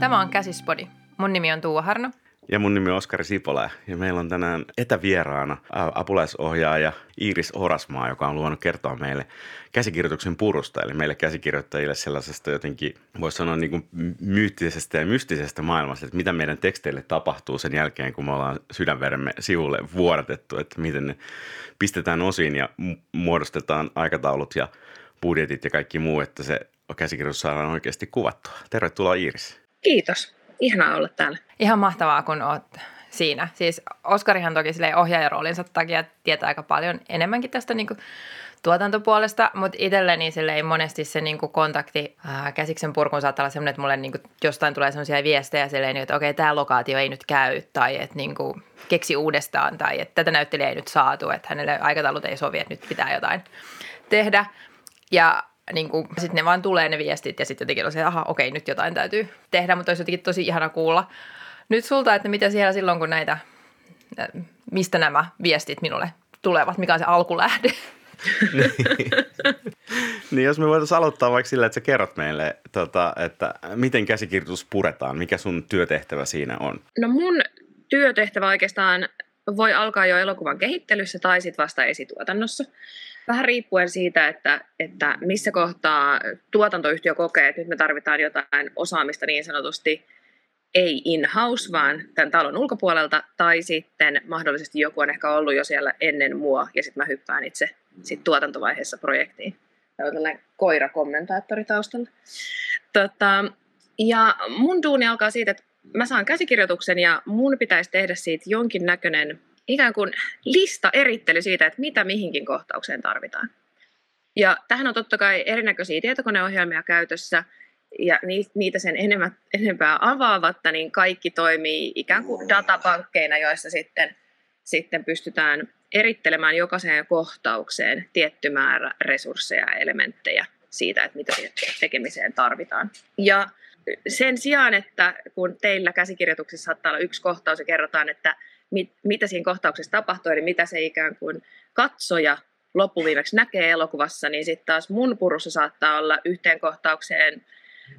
Tämä on Käsispodi. Mun nimi on Tuua Harno. Ja mun nimi on Oskari Sipola ja meillä on tänään etävieraana apulaisohjaaja Iiris Orasmaa, joka on luonut kertoa meille käsikirjoituksen purusta, eli meille käsikirjoittajille sellaisesta jotenkin, voisi sanoa niin kuin myyttisestä ja mystisestä maailmasta, että mitä meidän teksteille tapahtuu sen jälkeen, kun me ollaan sydänveremme sivulle vuodatettu, että miten ne pistetään osiin ja muodostetaan aikataulut ja budjetit ja kaikki muu, että se käsikirjoitus saadaan oikeasti kuvattua. Tervetuloa Iiris. Kiitos. Ihanaa olla täällä. Ihan mahtavaa, kun oot siinä. Siis Oskarihan toki ohjaajaroolinsa takia tietää aika paljon enemmänkin tästä niin kuin tuotantopuolesta, mutta itselleni ei monesti se niin kontakti ää, käsiksen purkun saattaa olla sellainen, että mulle niin kuin jostain tulee sellaisia viestejä silleen, että okei, tämä lokaatio ei nyt käy tai että niin keksi uudestaan tai että tätä näyttelijä ei nyt saatu, että hänelle aikataulut ei sovi, että nyt pitää jotain tehdä. Ja niin kuin, sitten ne vaan tulee ne viestit ja sitten jotenkin on se, aha, okei, nyt jotain täytyy tehdä, mutta olisi jotenkin tosi ihana kuulla nyt sulta, että mitä siellä silloin, kun näitä, mistä nämä viestit minulle tulevat, mikä on se alkulähde? niin. niin jos me voitaisiin aloittaa vaikka sillä, että sä kerrot meille, tota, että miten käsikirjoitus puretaan, mikä sun työtehtävä siinä on? No mun työtehtävä oikeastaan voi alkaa jo elokuvan kehittelyssä tai sitten vasta esituotannossa. Vähän riippuen siitä, että, että missä kohtaa tuotantoyhtiö kokee, että nyt me tarvitaan jotain osaamista niin sanotusti ei in-house, vaan tämän talon ulkopuolelta, tai sitten mahdollisesti joku on ehkä ollut jo siellä ennen mua, ja sitten mä hyppään itse sit tuotantovaiheessa projektiin. Tämä on tällainen koirakommentaattori taustalla. Tota, ja mun duuni alkaa siitä, että mä saan käsikirjoituksen ja mun pitäisi tehdä siitä jonkin näköinen ikään kuin lista erittely siitä, että mitä mihinkin kohtaukseen tarvitaan. Ja tähän on totta kai erinäköisiä tietokoneohjelmia käytössä, ja niitä sen enemmän, enempää avaavatta, niin kaikki toimii ikään kuin datapankkeina, joissa sitten, sitten pystytään erittelemään jokaiseen kohtaukseen tietty määrä resursseja ja elementtejä siitä, että mitä tekemiseen tarvitaan. Ja sen sijaan, että kun teillä käsikirjoituksessa saattaa olla yksi kohtaus ja kerrotaan, että mit, mitä siinä kohtauksessa tapahtuu, eli mitä se ikään kuin katsoja loppuviimeksi näkee elokuvassa, niin sitten taas mun purussa saattaa olla yhteen kohtaukseen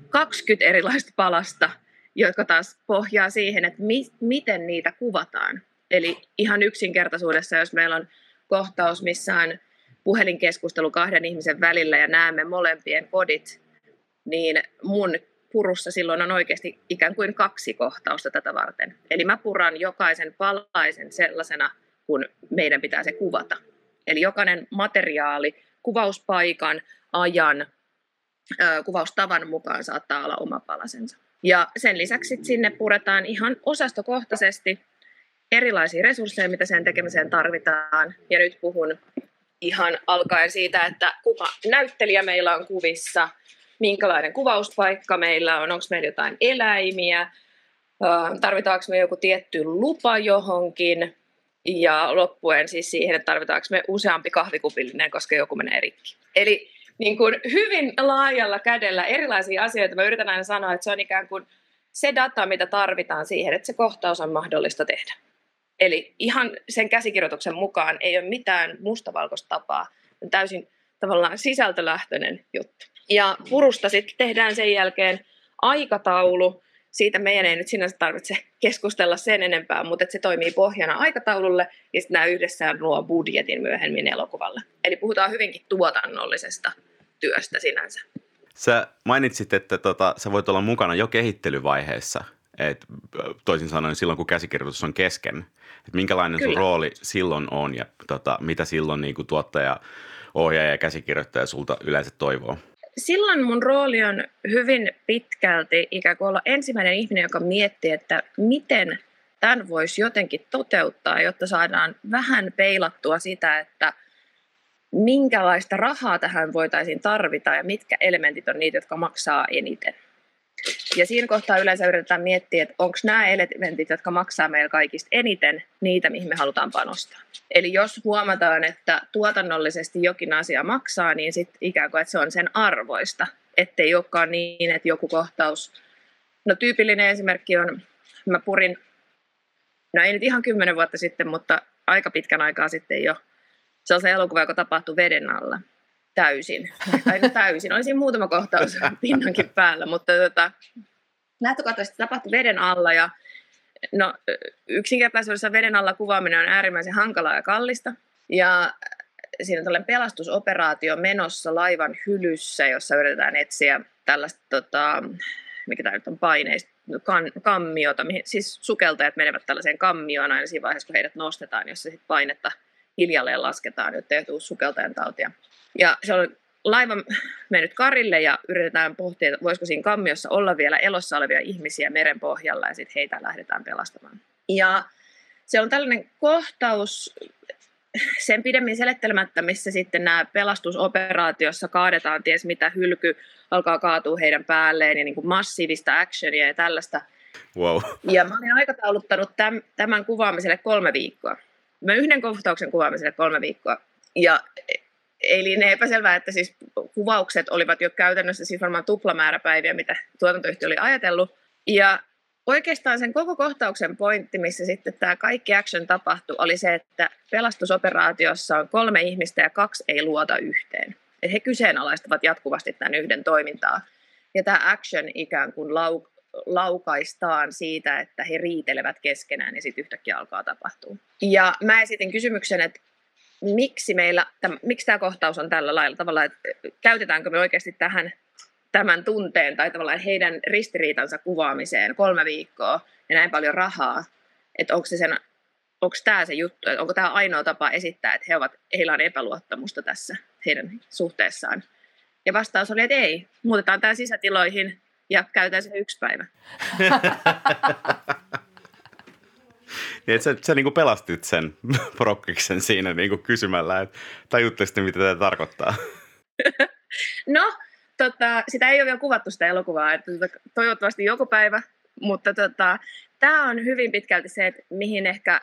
20 erilaista palasta, jotka taas pohjaa siihen, että mi, miten niitä kuvataan. Eli ihan yksinkertaisuudessa, jos meillä on kohtaus, missä on puhelinkeskustelu kahden ihmisen välillä ja näemme molempien kodit, niin mun purussa silloin on oikeasti ikään kuin kaksi kohtausta tätä varten. Eli mä puran jokaisen palaisen sellaisena, kun meidän pitää se kuvata. Eli jokainen materiaali, kuvauspaikan, ajan, kuvaustavan mukaan saattaa olla oma palasensa. Ja sen lisäksi sinne puretaan ihan osastokohtaisesti erilaisia resursseja, mitä sen tekemiseen tarvitaan. Ja nyt puhun ihan alkaen siitä, että kuka näyttelijä meillä on kuvissa, minkälainen kuvauspaikka meillä on, onko meillä jotain eläimiä, tarvitaanko me joku tietty lupa johonkin, ja loppuen siis siihen, että tarvitaanko me useampi kahvikupillinen, koska joku menee rikki. Eli niin kuin hyvin laajalla kädellä erilaisia asioita. Mä yritän aina sanoa, että se on ikään kuin se data, mitä tarvitaan siihen, että se kohtaus on mahdollista tehdä. Eli ihan sen käsikirjoituksen mukaan ei ole mitään mustavalkoista tapaa. On täysin tavallaan sisältölähtöinen juttu. Ja purusta sitten tehdään sen jälkeen aikataulu. Siitä meidän ei nyt sinänsä tarvitse keskustella sen enempää, mutta että se toimii pohjana aikataululle ja sitten nämä yhdessä luo budjetin myöhemmin elokuvalle. Eli puhutaan hyvinkin tuotannollisesta työstä sinänsä. Sä mainitsit, että tota, sä voit olla mukana jo kehittelyvaiheessa, et, toisin sanoen silloin, kun käsikirjoitus on kesken. Et minkälainen Kyllä. sun rooli silloin on ja tota, mitä silloin niin kuin tuottaja, ohjaaja ja käsikirjoittaja sulta yleensä toivoo? Silloin mun rooli on hyvin pitkälti ikään kuin olla ensimmäinen ihminen, joka miettii, että miten tämän voisi jotenkin toteuttaa, jotta saadaan vähän peilattua sitä, että – minkälaista rahaa tähän voitaisiin tarvita ja mitkä elementit on niitä, jotka maksaa eniten. Ja siinä kohtaa yleensä yritetään miettiä, että onko nämä elementit, jotka maksaa meillä kaikista eniten, niitä, mihin me halutaan panostaa. Eli jos huomataan, että tuotannollisesti jokin asia maksaa, niin sitten ikään kuin, että se on sen arvoista. Ettei olekaan niin, että joku kohtaus... No tyypillinen esimerkki on, mä purin, no ei nyt ihan kymmenen vuotta sitten, mutta aika pitkän aikaa sitten jo se on se elokuva, joka tapahtuu veden alla täysin. Tai no täysin, olisi muutama kohtaus pinnankin päällä, mutta tota, lähtökohtaisesti tapahtui veden alla ja no, yksinkertaisuudessa veden alla kuvaaminen on äärimmäisen hankalaa ja kallista. Ja siinä on pelastusoperaatio menossa laivan hylyssä, jossa yritetään etsiä tällaista, tota, mikä tämä nyt on, paineista, kan, kammiota, mihin, siis sukeltajat menevät tällaiseen kammioon aina siinä vaiheessa, kun heidät nostetaan, jossa sit painetta hiljalleen lasketaan, jotta ei tule sukeltajan tautia. Ja se on laiva mennyt karille ja yritetään pohtia, että voisiko siinä kammiossa olla vielä elossa olevia ihmisiä meren pohjalla ja sitten heitä lähdetään pelastamaan. Ja se on tällainen kohtaus, sen pidemmin selettelemättä, missä sitten nämä pelastusoperaatiossa kaadetaan ties mitä hylky alkaa kaatua heidän päälleen ja niin kuin massiivista actionia ja tällaista. Wow. Ja mä olin aikatauluttanut tämän, tämän kuvaamiselle kolme viikkoa. Mä yhden kohtauksen kuvaamiselle kolme viikkoa. Ja ei liene epäselvää, että siis kuvaukset olivat jo käytännössä siis varmaan tuplamäärä päiviä, mitä tuotantoyhtiö oli ajatellut. Ja oikeastaan sen koko kohtauksen pointti, missä sitten tämä kaikki action tapahtui, oli se, että pelastusoperaatiossa on kolme ihmistä ja kaksi ei luota yhteen. Et he kyseenalaistavat jatkuvasti tämän yhden toimintaa. Ja tämä action ikään kuin lau, laukaistaan siitä, että he riitelevät keskenään ja sitten yhtäkkiä alkaa tapahtua. Ja mä esitin kysymyksen, että miksi, meillä, täm, miksi tämä kohtaus on tällä lailla tavalla, että käytetäänkö me oikeasti tähän tämän tunteen tai tavallaan heidän ristiriitansa kuvaamiseen kolme viikkoa ja näin paljon rahaa, että onko se sen onko tämä se juttu, että onko tämä ainoa tapa esittää, että he ovat, heillä on epäluottamusta tässä heidän suhteessaan. Ja vastaus oli, että ei, muutetaan tämä sisätiloihin ja käytetään se yksi päivä. niin, sä, sä niin pelastit sen prokkiksen siinä niin kysymällä, että tajuttelisit, mitä tämä tarkoittaa. no, tota, sitä ei ole vielä kuvattu sitä elokuvaa, että tota, toivottavasti joku päivä, mutta tota, tämä on hyvin pitkälti se, että mihin ehkä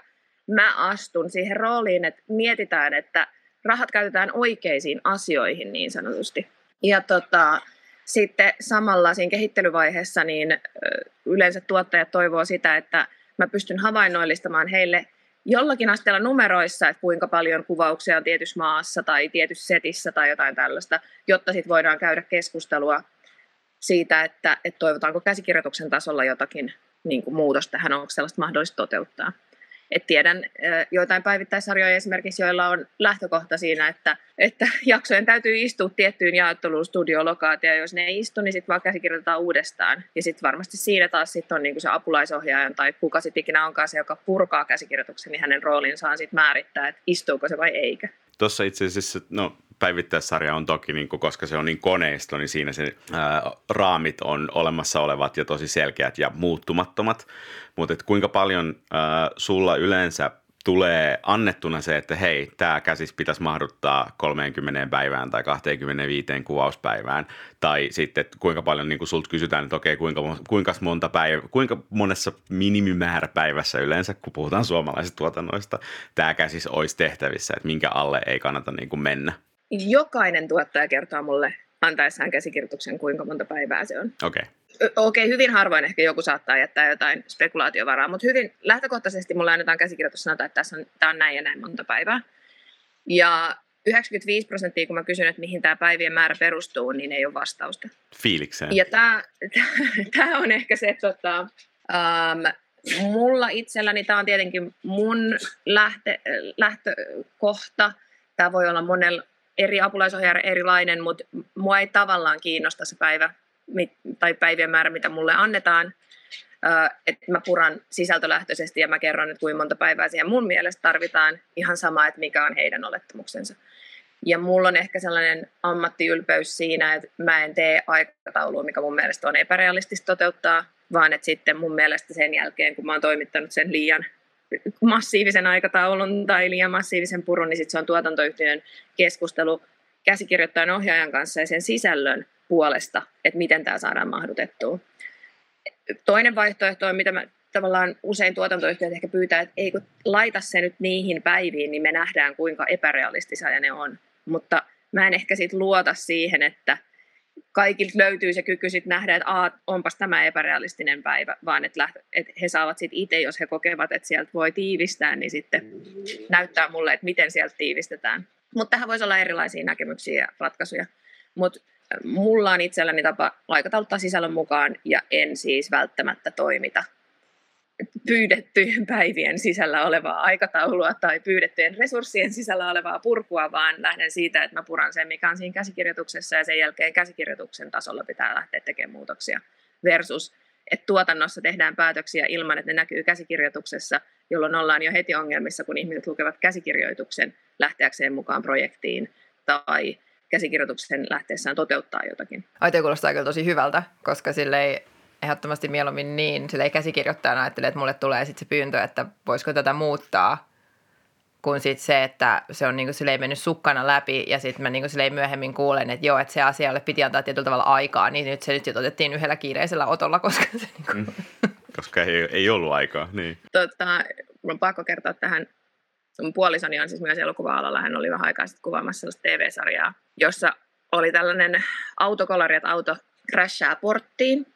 mä astun siihen rooliin, että mietitään, että rahat käytetään oikeisiin asioihin niin sanotusti. Ja tota, sitten samalla siinä kehittelyvaiheessa niin yleensä tuottajat toivoo sitä, että mä pystyn havainnoillistamaan heille jollakin asteella numeroissa, että kuinka paljon kuvauksia on tietyssä maassa tai tietyssä setissä tai jotain tällaista, jotta sitten voidaan käydä keskustelua siitä, että, että toivotaanko käsikirjoituksen tasolla jotakin niin kuin muutos tähän, onko sellaista mahdollista toteuttaa. Et tiedän joitain päivittäissarjoja esimerkiksi, joilla on lähtökohta siinä, että, että jaksojen täytyy istua tiettyyn jaotteluun studiolokaatioon. Jos ne ei istu, niin sitten vaan käsikirjoitetaan uudestaan. Ja sitten varmasti siinä taas sit on niinku se apulaisohjaajan tai kuka sitten ikinä onkaan se, joka purkaa käsikirjoituksen, niin hänen roolinsa on sitten määrittää, että istuuko se vai eikä. Tuossa itse asiassa, no päivittäissarja on toki, niin kuin, koska se on niin koneisto, niin siinä se ää, raamit on olemassa olevat ja tosi selkeät ja muuttumattomat. Mutta kuinka paljon ää, sulla yleensä tulee annettuna se, että hei, tämä käsis pitäisi mahduttaa 30 päivään tai 25 kuvauspäivään. Tai sitten, että kuinka paljon niin kuin sulta kysytään, että okei, kuinka, kuinka, monta päivä, kuinka monessa minimimäärä päivässä yleensä, kun puhutaan suomalaisista tuotannoista, tämä käsis olisi tehtävissä, että minkä alle ei kannata niin kuin mennä jokainen tuottaja kertoo mulle antaessaan käsikirjoituksen, kuinka monta päivää se on. Okei. Okay. Okei, okay, hyvin harvoin ehkä joku saattaa jättää jotain spekulaatiovaraa, mutta hyvin lähtökohtaisesti mulle annetaan käsikirjoitus sanotaan, että tässä on, tämä on näin ja näin monta päivää. Ja 95 prosenttia, kun mä kysyn, että mihin tämä päivien määrä perustuu, niin ei ole vastausta. Fiilikseen. Ja tämä, tämä on ehkä se, tota, um, mulla itselläni tämä on tietenkin mun lähtö, lähtökohta. Tämä voi olla monella eri apulaisohjaaja erilainen, mutta mua ei tavallaan kiinnosta se päivä tai päivien määrä, mitä mulle annetaan. Että mä puran sisältölähtöisesti ja mä kerron, että kuinka monta päivää siihen mun mielestä tarvitaan. Ihan sama, että mikä on heidän olettamuksensa. Ja mulla on ehkä sellainen ammattiylpeys siinä, että mä en tee aikataulua, mikä mun mielestä on epärealistista toteuttaa, vaan että sitten mun mielestä sen jälkeen, kun mä oon toimittanut sen liian massiivisen aikataulun tai liian massiivisen purun, niin sitten se on tuotantoyhtiön keskustelu käsikirjoittajan ohjaajan kanssa ja sen sisällön puolesta, että miten tämä saadaan mahdutettua. Toinen vaihtoehto on, mitä mä tavallaan usein tuotantoyhtiöt ehkä pyytää, että ei kun laita se nyt niihin päiviin, niin me nähdään kuinka epärealistisia ne on. Mutta mä en ehkä siitä luota siihen, että kaikilta löytyy se kyky sit nähdä, että Aa, onpas tämä epärealistinen päivä, vaan että, läht, että he saavat sitten itse, jos he kokevat, että sieltä voi tiivistää, niin sitten näyttää mulle, että miten sieltä tiivistetään. Mutta tähän voisi olla erilaisia näkemyksiä ja ratkaisuja. Mutta mulla on itselläni tapa aikatauluttaa sisällön mukaan ja en siis välttämättä toimita pyydettyjen päivien sisällä olevaa aikataulua tai pyydettyjen resurssien sisällä olevaa purkua, vaan lähden siitä, että mä puran sen, mikä on siinä käsikirjoituksessa ja sen jälkeen käsikirjoituksen tasolla pitää lähteä tekemään muutoksia versus, että tuotannossa tehdään päätöksiä ilman, että ne näkyy käsikirjoituksessa, jolloin ollaan jo heti ongelmissa, kun ihmiset lukevat käsikirjoituksen lähteäkseen mukaan projektiin tai käsikirjoituksen lähteessään toteuttaa jotakin. Ai, kuulostaa kyllä tosi hyvältä, koska sille ei ehdottomasti mieluummin niin, sille ei käsikirjoittajana ajattele, että mulle tulee sitten se pyyntö, että voisiko tätä muuttaa, kuin sitten se, että se on niinku ei mennyt sukkana läpi ja sitten mä niinku ei myöhemmin kuulen, että joo, että se asialle piti antaa tietyllä tavalla aikaa, niin nyt se nyt sit otettiin yhdellä kiireisellä otolla, koska se niinku... mm. Koska ei, ei ollut aikaa, niin. Tota, mun on pakko kertoa tähän mun puolisoni on siis myös elokuva-alalla. Hän oli vähän aikaa sitten kuvaamassa sellaista TV-sarjaa, jossa oli tällainen autokolari, että auto crashaa porttiin.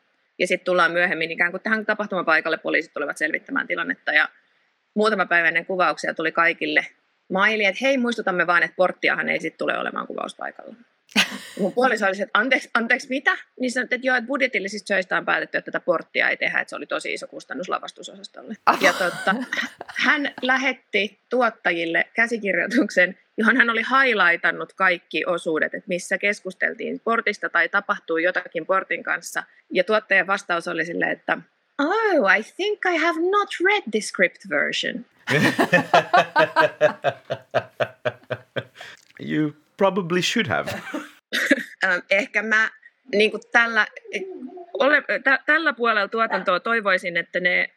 Ja sitten tullaan myöhemmin ikään kuin tähän tapahtumapaikalle, poliisit tulevat selvittämään tilannetta. Ja muutama päivä ennen kuvauksia tuli kaikille maili, että hei, muistutamme vaan, että porttiahan ei sitten tule olemaan kuvauspaikalla. Mun puoliso oli että anteeksi, anteeksi mitä? Niin sanoin, että joo, että budjetillisista töistä on päätetty, että tätä porttia ei tehdä, että se oli tosi iso kustannus lavastusosastolle. Ja totta, hän lähetti tuottajille käsikirjoituksen, johon hän oli highlightannut kaikki osuudet, että missä keskusteltiin portista tai tapahtuu jotakin portin kanssa. Ja tuottajan vastaus oli sille, että Oh, I think I have not read the script version. you probably should have. Ehkä mä niin tällä, ole, tä, tällä puolella tuotantoa toivoisin, että ne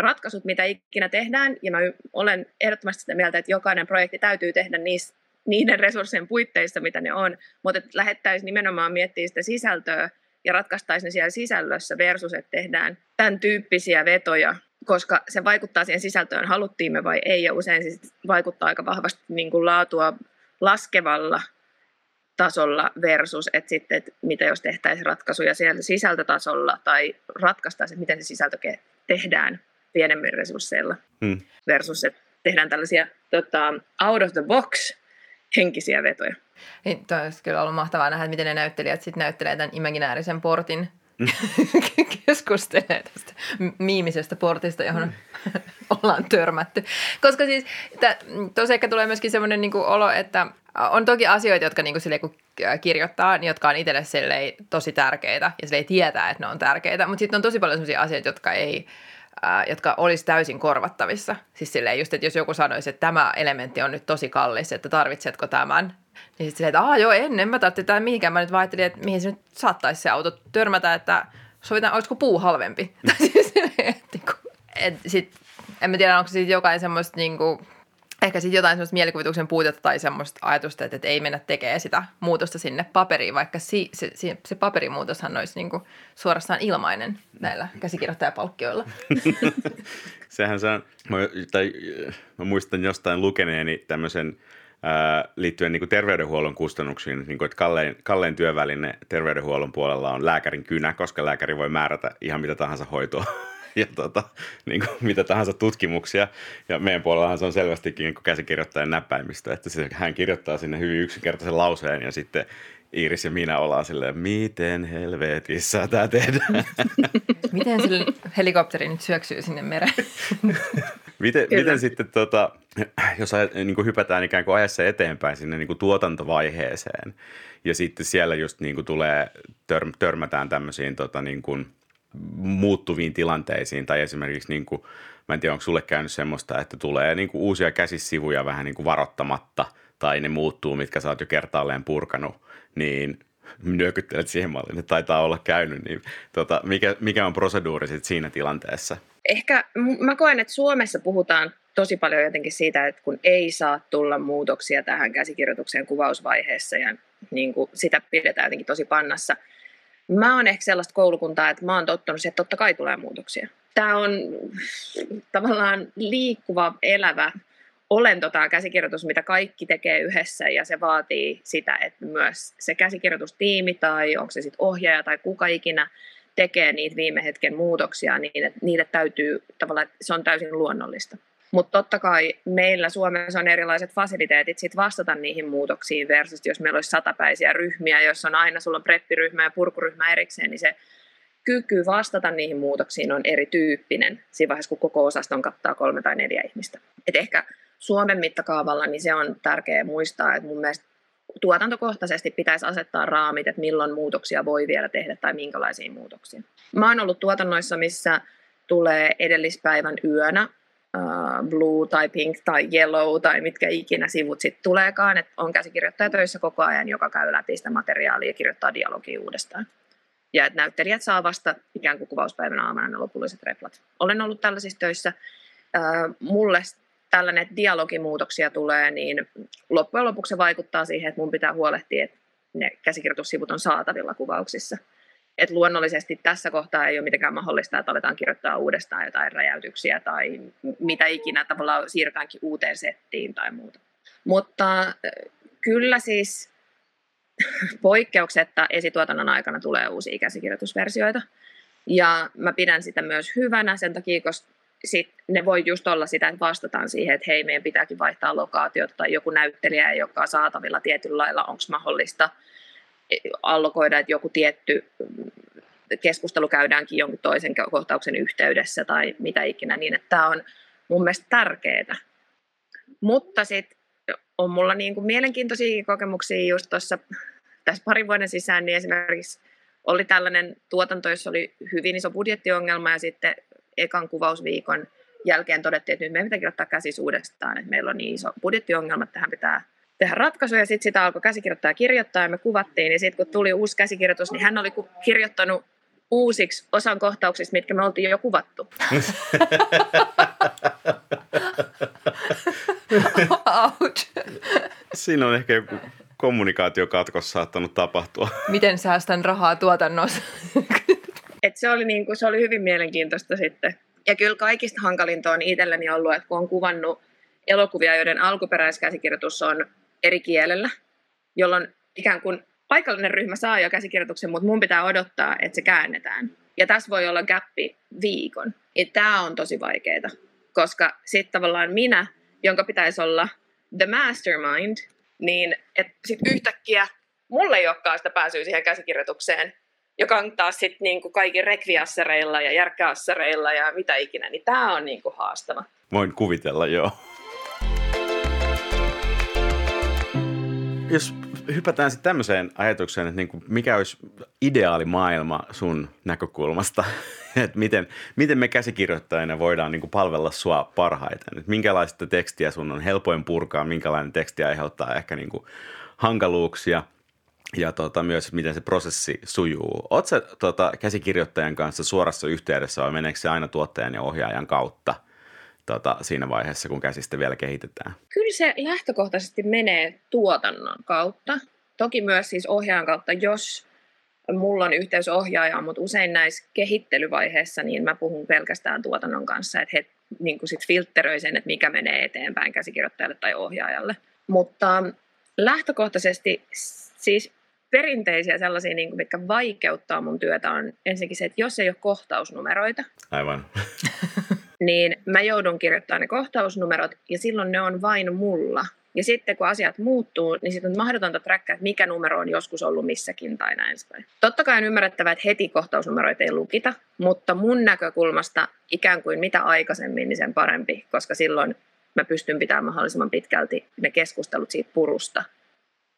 ratkaisut, mitä ikinä tehdään, ja mä olen ehdottomasti sitä mieltä, että jokainen projekti täytyy tehdä niissä, niiden resurssien puitteissa, mitä ne on, mutta että lähettäisiin nimenomaan miettiä sitä sisältöä ja ratkaistaisiin ne siellä sisällössä versus, että tehdään tämän tyyppisiä vetoja, koska se vaikuttaa siihen sisältöön, haluttiimme vai ei, ja usein se vaikuttaa aika vahvasti niin kuin laatua laskevalla tasolla versus, että sitten, että mitä jos tehtäisiin ratkaisuja siellä sisältötasolla tai ratkaistaisiin, miten se sisältö tehdään pienemmillä resursseilla hmm. versus, että tehdään tällaisia tota, out of the box henkisiä vetoja. Niin, toi olisi kyllä ollut mahtavaa nähdä, miten ne näyttelijät sitten näyttelee tämän imaginäärisen portin mm. keskustelee tästä miimisestä portista, johon mm. ollaan törmätty. Koska siis tosiaan tulee myöskin semmoinen niinku olo, että on toki asioita, jotka niinku silleen, kun kirjoittaa, niin jotka on itselle tosi tärkeitä ja sille ei tietää, että ne on tärkeitä. Mutta sitten on tosi paljon sellaisia asioita, jotka ei ää, jotka olisi täysin korvattavissa. Siis silleen just, että jos joku sanoisi, että tämä elementti on nyt tosi kallis, että tarvitsetko tämän, niin sitten silleen, että aah joo, en, en mä tarvitse tätä mihinkään. Mä nyt vaan että mihin se nyt saattaisi se auto törmätä, että sovitaan, olisiko puu halvempi. Tai siis silleen, että, niinku, et sit, en mä tiedä, onko se sitten jokain semmoista niinku, ehkä sitten jotain semmoista mielikuvituksen puutetta tai semmoista ajatusta, että, että ei mennä tekemään sitä muutosta sinne paperiin, vaikka si, se, se, se paperimuutoshan olisi niinku suorastaan ilmainen näillä käsikirjoittajapalkkioilla. Sehän se on, mä, tai, mä muistan jostain lukeneeni tämmöisen ää, liittyen niin terveydenhuollon kustannuksiin, niin kuin, että kallein, kallein työväline terveydenhuollon puolella on lääkärin kynä, koska lääkäri voi määrätä ihan mitä tahansa hoitoa ja tota, niin kuin mitä tahansa tutkimuksia. Ja meidän puolellahan se on selvästikin niin käsikirjoittajan näppäimistö, että se, hän kirjoittaa sinne hyvin yksinkertaisen lauseen ja sitten Iiris ja minä ollaan silleen, miten helvetissä tämä tehdään? Miten se helikopteri nyt syöksyy sinne mereen? miten, miten sitten, tota, jos niin kuin hypätään ikään kuin ajassa eteenpäin sinne niin kuin tuotantovaiheeseen ja sitten siellä just niin kuin tulee, tör, törmätään tämmöisiin tota, niin kuin – muuttuviin tilanteisiin tai esimerkiksi niin kuin, mä en tiedä, onko sulle käynyt semmoista, että tulee niin kuin uusia käsissivuja vähän niin kuin varoittamatta tai ne muuttuu, mitkä sä oot jo kertaalleen purkanut, niin nyökyttelet siihen malliin, että taitaa olla käynyt, niin tota, mikä, mikä on proseduuri sit siinä tilanteessa? Ehkä mä koen, että Suomessa puhutaan tosi paljon jotenkin siitä, että kun ei saa tulla muutoksia tähän käsikirjoitukseen kuvausvaiheessa ja niin kuin sitä pidetään jotenkin tosi pannassa – Mä oon ehkä sellaista koulukuntaa, että mä oon tottunut siihen, että totta kai tulee muutoksia. Tämä on tavallaan liikkuva, elävä olento tämä käsikirjoitus, mitä kaikki tekee yhdessä ja se vaatii sitä, että myös se käsikirjoitustiimi tai onko se sitten ohjaaja tai kuka ikinä tekee niitä viime hetken muutoksia, niin niille täytyy tavallaan, se on täysin luonnollista. Mutta totta kai meillä Suomessa on erilaiset fasiliteetit sit vastata niihin muutoksiin versus jos meillä olisi satapäisiä ryhmiä, joissa on aina sulla on preppiryhmä ja purkuryhmä erikseen, niin se kyky vastata niihin muutoksiin on erityyppinen siinä vaiheessa, kun koko osaston kattaa kolme tai neljä ihmistä. Et ehkä Suomen mittakaavalla niin se on tärkeää muistaa, että mun mielestä tuotantokohtaisesti pitäisi asettaa raamit, että milloin muutoksia voi vielä tehdä tai minkälaisia muutoksia. Mä oon ollut tuotannoissa, missä tulee edellispäivän yönä uh, blue tai pink tai yellow tai mitkä ikinä sivut sitten tuleekaan, että on käsikirjoittaja töissä koko ajan, joka käy läpi sitä materiaalia ja kirjoittaa dialogia uudestaan. Ja että näyttelijät saa vasta ikään kuin kuvauspäivän aamuna ne lopulliset replat. Olen ollut tällaisissa töissä. Uh, mulle tällainen, että dialogimuutoksia tulee, niin loppujen lopuksi se vaikuttaa siihen, että mun pitää huolehtia, että ne käsikirjoitussivut on saatavilla kuvauksissa. Et luonnollisesti tässä kohtaa ei ole mitenkään mahdollista, että aletaan kirjoittaa uudestaan jotain räjäytyksiä tai mitä ikinä tavallaan siirrytäänkin uuteen settiin tai muuta. Mutta kyllä siis poikkeuksetta esituotannon aikana tulee uusia käsikirjoitusversioita. Ja mä pidän sitä myös hyvänä sen takia, koska sit ne voi just olla sitä, että vastataan siihen, että hei, meidän pitääkin vaihtaa lokaatiota tai joku näyttelijä ei olekaan saatavilla tietyllä lailla, onko mahdollista allokoida, että joku tietty keskustelu käydäänkin jonkun toisen kohtauksen yhteydessä tai mitä ikinä, niin että tämä on mun mielestä tärkeää. Mutta sitten on mulla niin kuin mielenkiintoisia kokemuksia just tuossa tässä parin vuoden sisään, niin esimerkiksi oli tällainen tuotanto, jossa oli hyvin iso budjettiongelma ja sitten ekan kuvausviikon jälkeen todettiin, että nyt meidän pitää kirjoittaa käsis uudestaan, että meillä on niin iso budjettiongelma, että tähän pitää tehdä ratkaisuja. Ja sitten sitä alkoi käsikirjoittaa ja kirjoittaa ja me kuvattiin. Ja sitten kun tuli uusi käsikirjoitus, niin hän oli kirjoittanut uusiksi osan kohtauksista, mitkä me oltiin jo kuvattu. Ouch. Siinä on ehkä joku kommunikaatiokatkos saattanut tapahtua. Miten säästän rahaa tuotannossa? Et se, oli niinku, se oli hyvin mielenkiintoista sitten. Ja kyllä kaikista hankalinta on itselleni ollut, että kun on kuvannut elokuvia, joiden alkuperäiskäsikirjoitus on eri kielellä, jolloin ikään kuin paikallinen ryhmä saa jo käsikirjoituksen, mutta mun pitää odottaa, että se käännetään. Ja tässä voi olla gappi viikon. Ja tämä on tosi vaikeaa, koska sitten tavallaan minä, jonka pitäisi olla the mastermind, niin sitten yhtäkkiä mulle ei olekaan sitä pääsyä siihen käsikirjoitukseen, joka on taas sitten niinku kaikki rekviassereilla ja järkkäassereilla ja mitä ikinä, niin tämä on niinku haastava. Voin kuvitella, joo. Jos hypätään sitten tämmöiseen ajatukseen, että niinku, mikä olisi ideaali maailma sun näkökulmasta, että miten, miten me käsikirjoittajina voidaan niinku palvella sua parhaiten, että minkälaista tekstiä sun on helpoin purkaa, minkälainen teksti aiheuttaa ehkä niinku hankaluuksia ja tota, myös miten se prosessi sujuu. Oletko tota, käsikirjoittajan kanssa suorassa yhteydessä vai meneekö se aina tuottajan ja ohjaajan kautta – tota, siinä vaiheessa, kun käsistä vielä kehitetään? Kyllä se lähtökohtaisesti menee tuotannon kautta. Toki myös siis ohjaajan kautta, jos mulla on yhteys ohjaajaan, mutta usein näissä kehittelyvaiheissa niin mä puhun pelkästään tuotannon kanssa, että he niin kuin sit filtteröi sen, että mikä menee eteenpäin käsikirjoittajalle tai ohjaajalle. Mutta lähtökohtaisesti siis perinteisiä sellaisia, niin kuin, mitkä vaikeuttaa mun työtä, on ensinnäkin se, että jos ei ole kohtausnumeroita, Aivan. niin mä joudun kirjoittamaan ne kohtausnumerot ja silloin ne on vain mulla. Ja sitten kun asiat muuttuu, niin sitten on mahdotonta trackaa, että mikä numero on joskus ollut missäkin tai näin. Totta kai on ymmärrettävää, että heti kohtausnumeroita ei lukita, mutta mun näkökulmasta ikään kuin mitä aikaisemmin, niin sen parempi, koska silloin mä pystyn pitämään mahdollisimman pitkälti ne keskustelut siitä purusta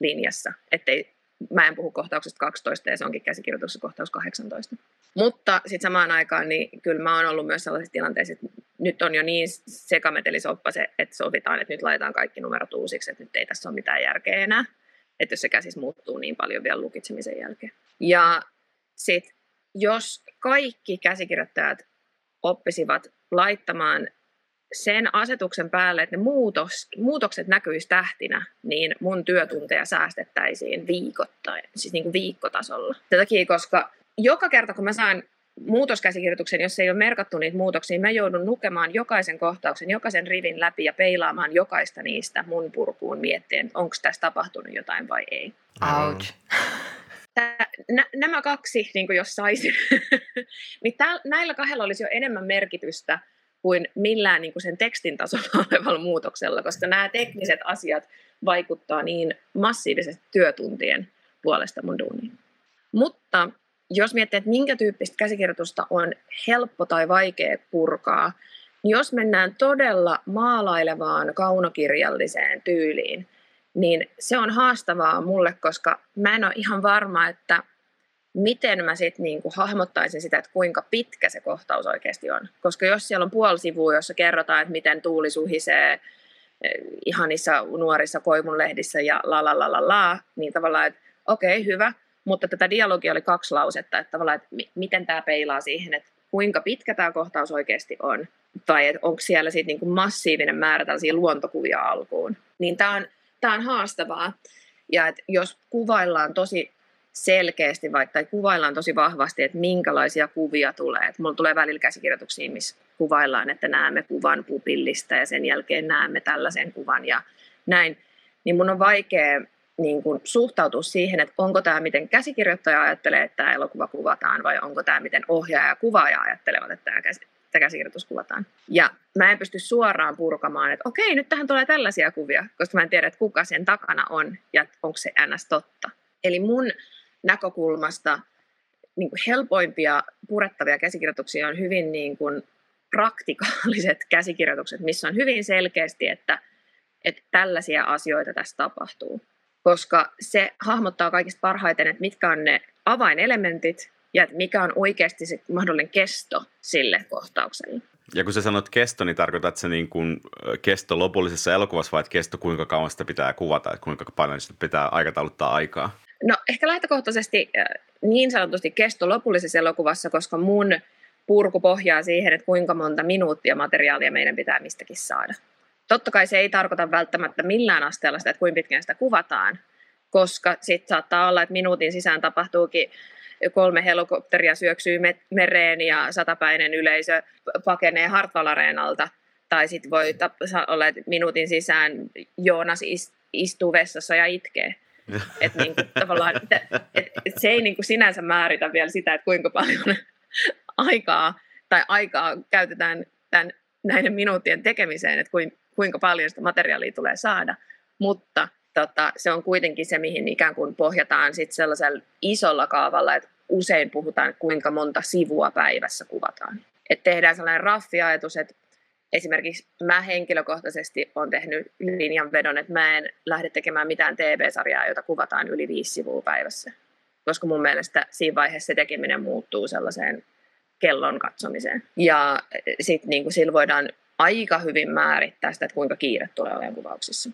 linjassa, ettei mä en puhu kohtauksesta 12 ja se onkin käsikirjoituksessa kohtaus 18. Mutta sitten samaan aikaan niin kyllä mä oon ollut myös sellaisissa tilanteissa, että nyt on jo niin sekametelisoppa se, että sovitaan, että nyt laitetaan kaikki numerot uusiksi, että nyt ei tässä ole mitään järkeä enää. Että jos se käsis muuttuu niin paljon vielä lukitsemisen jälkeen. Ja sitten jos kaikki käsikirjoittajat oppisivat laittamaan sen asetuksen päälle, että ne muutos, muutokset näkyisi tähtinä, niin mun työtunteja säästettäisiin viikoittain, siis niin kuin viikkotasolla. Tätä takia, koska joka kerta kun mä saan muutoskäsikirjoituksen, jos ei ole merkattu niitä muutoksia, mä joudun lukemaan jokaisen kohtauksen, jokaisen rivin läpi ja peilaamaan jokaista niistä mun purkuun miettien, onko tässä tapahtunut jotain vai ei. Ouch. Tää, nä, nämä kaksi, niin jos saisin, niin tää, näillä kahdella olisi jo enemmän merkitystä kuin millään niin kuin sen tekstin tasolla olevalla muutoksella, koska nämä tekniset asiat vaikuttaa niin massiivisesti työtuntien puolesta mun duuniin. Mutta jos miettii, että minkä tyyppistä käsikirjoitusta on helppo tai vaikea purkaa, niin jos mennään todella maalailevaan kaunokirjalliseen tyyliin, niin se on haastavaa mulle, koska mä en ole ihan varma, että miten mä sitten niinku hahmottaisin sitä, että kuinka pitkä se kohtaus oikeasti on. Koska jos siellä on puoli sivua, jossa kerrotaan, että miten tuuli suhisee eh, ihanissa nuorissa koivunlehdissä ja la la la la la, niin tavallaan, että okei, okay, hyvä, mutta tätä dialogia oli kaksi lausetta, että tavallaan, että miten tämä peilaa siihen, että kuinka pitkä tämä kohtaus oikeasti on, tai että onko siellä sitten niinku massiivinen määrä tällaisia luontokuvia alkuun. Niin tämä on, tää on haastavaa. Ja että jos kuvaillaan tosi selkeästi vaikka, tai kuvaillaan tosi vahvasti, että minkälaisia kuvia tulee. Että mulla tulee välillä käsikirjoituksia, missä kuvaillaan, että näemme kuvan pupillista ja sen jälkeen näemme tällaisen kuvan ja näin. Niin mun on vaikea niin kuin suhtautua siihen, että onko tämä miten käsikirjoittaja ajattelee, että tämä elokuva kuvataan, vai onko tämä miten ohjaaja ja kuvaaja ajattelevat, että tämä, käs, käsikirjoitus kuvataan. Ja mä en pysty suoraan purkamaan, että okei, nyt tähän tulee tällaisia kuvia, koska mä en tiedä, että kuka sen takana on ja onko se ns. totta. Eli mun näkökulmasta niin kuin helpoimpia purettavia käsikirjoituksia on hyvin niin kuin praktikaaliset käsikirjoitukset, missä on hyvin selkeästi, että, että tällaisia asioita tässä tapahtuu koska se hahmottaa kaikista parhaiten, että mitkä on ne avainelementit ja että mikä on oikeasti se mahdollinen kesto sille kohtaukselle. Ja kun sä sanot kesto, niin tarkoitat se niin kuin kesto lopullisessa elokuvassa vai kesto kuinka kauan sitä pitää kuvata, että kuinka paljon sitä pitää aikatauluttaa aikaa? No ehkä lähtökohtaisesti niin sanotusti kesto lopullisessa elokuvassa, koska mun purku pohjaa siihen, että kuinka monta minuuttia materiaalia meidän pitää mistäkin saada. Totta kai se ei tarkoita välttämättä millään asteella sitä, että kuinka pitkään sitä kuvataan, koska sitten saattaa olla, että minuutin sisään tapahtuukin kolme helikopteria syöksyy mereen ja satapäinen yleisö pakenee Hartwall-areenalta. Tai sitten voi olla, että minuutin sisään Joonas istuu vessassa ja itkee. Et niin kuin, tavallaan, et, et, et se ei niin kuin sinänsä määritä vielä sitä, että kuinka paljon aikaa tai aikaa käytetään tämän, näiden minuuttien tekemiseen, että kuin, kuinka paljon sitä materiaalia tulee saada, mutta tota, se on kuitenkin se, mihin ikään kuin pohjataan sit sellaisella isolla kaavalla, että usein puhutaan, kuinka monta sivua päivässä kuvataan. Et tehdään sellainen raffiajatus, että esimerkiksi mä henkilökohtaisesti olen tehnyt linjanvedon, että mä en lähde tekemään mitään TV-sarjaa, jota kuvataan yli viisi sivua päivässä. Koska mun mielestä siinä vaiheessa se tekeminen muuttuu sellaiseen kellon katsomiseen. Ja sitten niin sillä voidaan aika hyvin määrittää sitä, että kuinka kiire tulee olemaan kuvauksissa.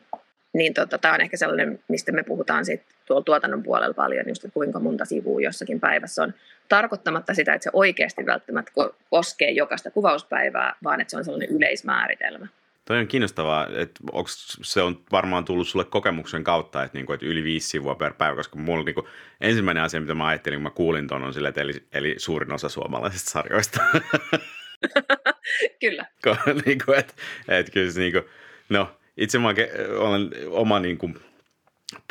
Niin tota, tämä on ehkä sellainen, mistä me puhutaan sit tuolla tuotannon puolella paljon, just, kuinka monta sivua jossakin päivässä on. Tarkoittamatta sitä, että se oikeasti välttämättä koskee jokaista kuvauspäivää, vaan että se on sellainen yleismääritelmä. Toi on kiinnostavaa, että onks, se on varmaan tullut sulle kokemuksen kautta, että, niinku, että yli viisi sivua per päivä, koska mulla niinku, ensimmäinen asia, mitä mä ajattelin, kun mä kuulin ton, on sille, että eli, eli suurin osa suomalaisista sarjoista. kyllä. niin kuin, et, et kyllä se, niin kuin, no, itse mä olen oma niin kuin,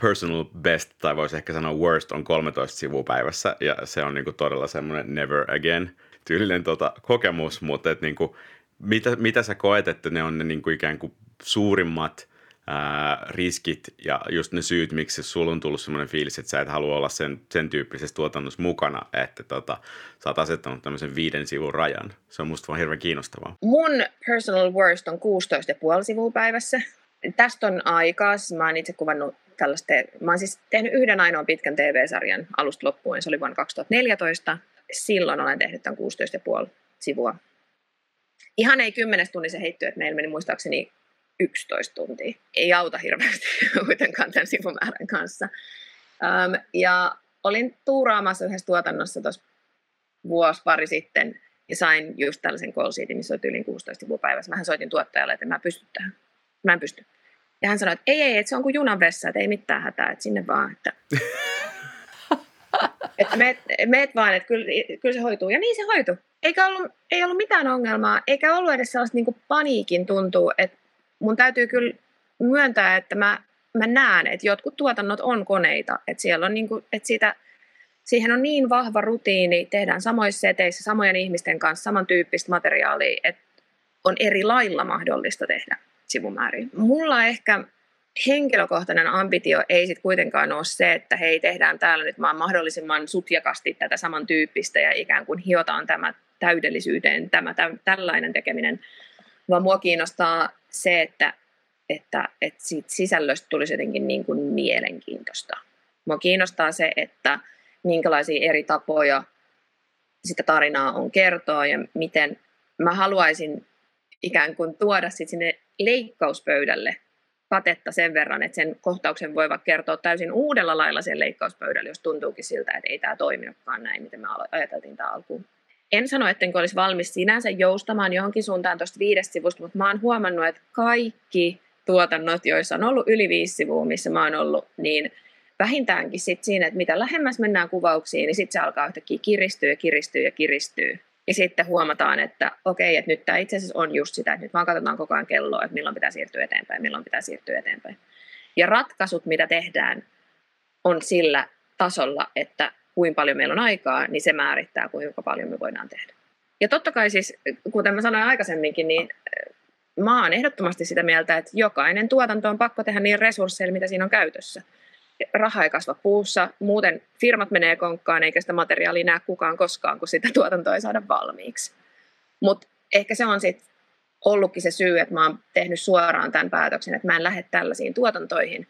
personal best, tai voisi ehkä sanoa worst, on 13 sivua päivässä, ja se on niin kuin, todella semmoinen never again tyylinen tota, kokemus, mutta et, niin kuin, mitä, mitä sä koet, että ne on ne niin kuin, ikään kuin suurimmat ää, riskit ja just ne syyt, miksi sulla on tullut sellainen fiilis, että sä et halua olla sen, sen tyyppisessä tuotannossa mukana, että tota, sä oot asettanut tämmöisen viiden sivun rajan. Se on musta vaan hirveän kiinnostavaa. Mun personal worst on 16,5 sivua päivässä. Tästä on aikaa, mä oon itse kuvannut tällaista, mä oon siis tehnyt yhden ainoan pitkän TV-sarjan alusta loppuun, se oli vuonna 2014. Silloin olen tehnyt tämän 16,5 sivua. Ihan ei kymmenes tunnisen heitty, että meillä meni muistaakseni 11 tuntia. Ei auta hirveästi kuitenkaan tämän sivumäärän kanssa. Um, ja olin tuuraamassa yhdessä tuotannossa tuossa vuosi pari sitten ja sain just tällaisen call sheetin, missä oli yli 16 sivua päivässä. Mähän soitin tuottajalle, että mä pysty tähän. Mä en pysty. Ja hän sanoi, että ei, ei, että se on kuin junan vessa, että ei mitään hätää, että sinne vaan. Että, että meet, meet vaan, että kyllä, kyllä se hoituu. Ja niin se hoituu. Eikä ollut, ei ollut mitään ongelmaa, eikä ollut edes sellaista niin paniikin tuntuu, että mun täytyy kyllä myöntää, että mä, mä näen, että jotkut tuotannot on koneita, että siellä on niin kuin, että siitä, siihen on niin vahva rutiini, tehdään samoissa seteissä, samojen ihmisten kanssa, samantyyppistä materiaalia, että on eri lailla mahdollista tehdä sivumääriä. Mulla ehkä henkilökohtainen ambitio ei sitten kuitenkaan ole se, että hei, tehdään täällä nyt vaan mahdollisimman sutjakasti tätä samantyyppistä ja ikään kuin hiotaan tämä täydellisyyteen, tämä tä, tällainen tekeminen, vaan mua kiinnostaa se, että, että, että siitä sisällöstä tulisi jotenkin niin kuin mielenkiintoista. Mua kiinnostaa se, että minkälaisia eri tapoja sitä tarinaa on kertoa ja miten mä haluaisin ikään kuin tuoda sit sinne leikkauspöydälle katetta sen verran, että sen kohtauksen voi vaikka kertoa täysin uudella lailla sen leikkauspöydälle, jos tuntuukin siltä, että ei tämä toiminutkaan näin, miten me ajateltiin tämä alkuun. En sano, että olisi valmis sinänsä joustamaan johonkin suuntaan tuosta viidestä sivusta, mutta mä oon huomannut, että kaikki tuotannot, joissa on ollut yli viisi sivua, missä mä oon ollut, niin vähintäänkin sit siinä, että mitä lähemmäs mennään kuvauksiin, niin sitten se alkaa yhtäkkiä kiristyä ja kiristyä ja kiristyä. Ja sitten huomataan, että okei, että nyt tämä itse asiassa on just sitä, että nyt vaan katsotaan koko ajan kelloa, että milloin pitää siirtyä eteenpäin, milloin pitää siirtyä eteenpäin. Ja ratkaisut, mitä tehdään, on sillä tasolla, että kuinka paljon meillä on aikaa, niin se määrittää, kuinka paljon me voidaan tehdä. Ja totta kai siis, kuten mä sanoin aikaisemminkin, niin äh, mä oon ehdottomasti sitä mieltä, että jokainen tuotanto on pakko tehdä niin resursseilla, mitä siinä on käytössä raha ei kasva puussa, muuten firmat menee konkkaan eikä sitä materiaalia näe kukaan koskaan, kun sitä tuotantoa ei saada valmiiksi. Mutta ehkä se on sitten ollutkin se syy, että mä oon tehnyt suoraan tämän päätöksen, että mä en lähde tällaisiin tuotantoihin,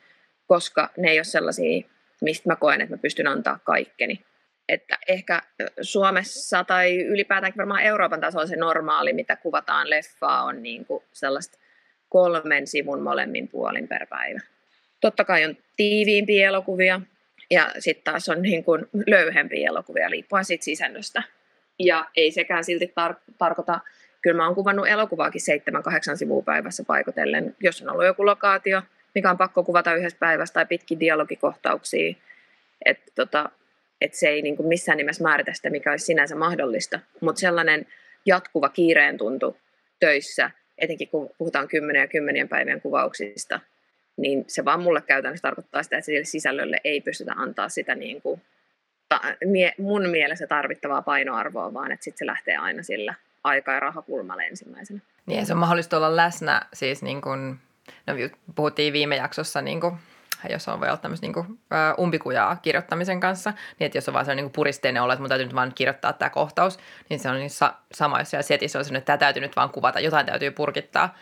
koska ne ei ole sellaisia, mistä mä koen, että mä pystyn antaa kaikkeni. Että ehkä Suomessa tai ylipäätään varmaan Euroopan tasolla se normaali, mitä kuvataan leffaa, on niin kuin sellaista kolmen sivun molemmin puolin per päivä. Totta kai on tiiviimpiä elokuvia ja sitten taas on niin kuin löyhempiä elokuvia liippuen siitä sisännöstä. Ja ei sekään silti tar- tarkoita, kyllä mä oon kuvannut elokuvaakin 7-8 sivua päivässä paikotellen, jos on ollut joku lokaatio, mikä on pakko kuvata yhdessä päivässä tai pitkin dialogikohtauksia. Että tota, et se ei niin kuin missään nimessä määritä sitä, mikä olisi sinänsä mahdollista. Mutta sellainen jatkuva kiireen tuntu töissä, etenkin kun puhutaan kymmenen ja kymmenien päivien kuvauksista, niin se vaan mulle käytännössä tarkoittaa sitä, että sille sisällölle ei pystytä antaa sitä niin kuin, ta, mie, mun mielestä tarvittavaa painoarvoa, vaan että sitten se lähtee aina sillä aika- ja rahakulmalle ensimmäisenä. Niin, se on mahdollista olla läsnä, siis niin kuin, no puhuttiin viime jaksossa niin kuin jos on voi olla tämmöistä niin kuin, umpikujaa kirjoittamisen kanssa, niin että jos on vaan sellainen niin puristeinen olo, että mun täytyy nyt vaan kirjoittaa tämä kohtaus, niin se on niin sa- sama, jos siellä setissä on sellainen, että tämä täytyy nyt vaan kuvata, jotain täytyy purkittaa,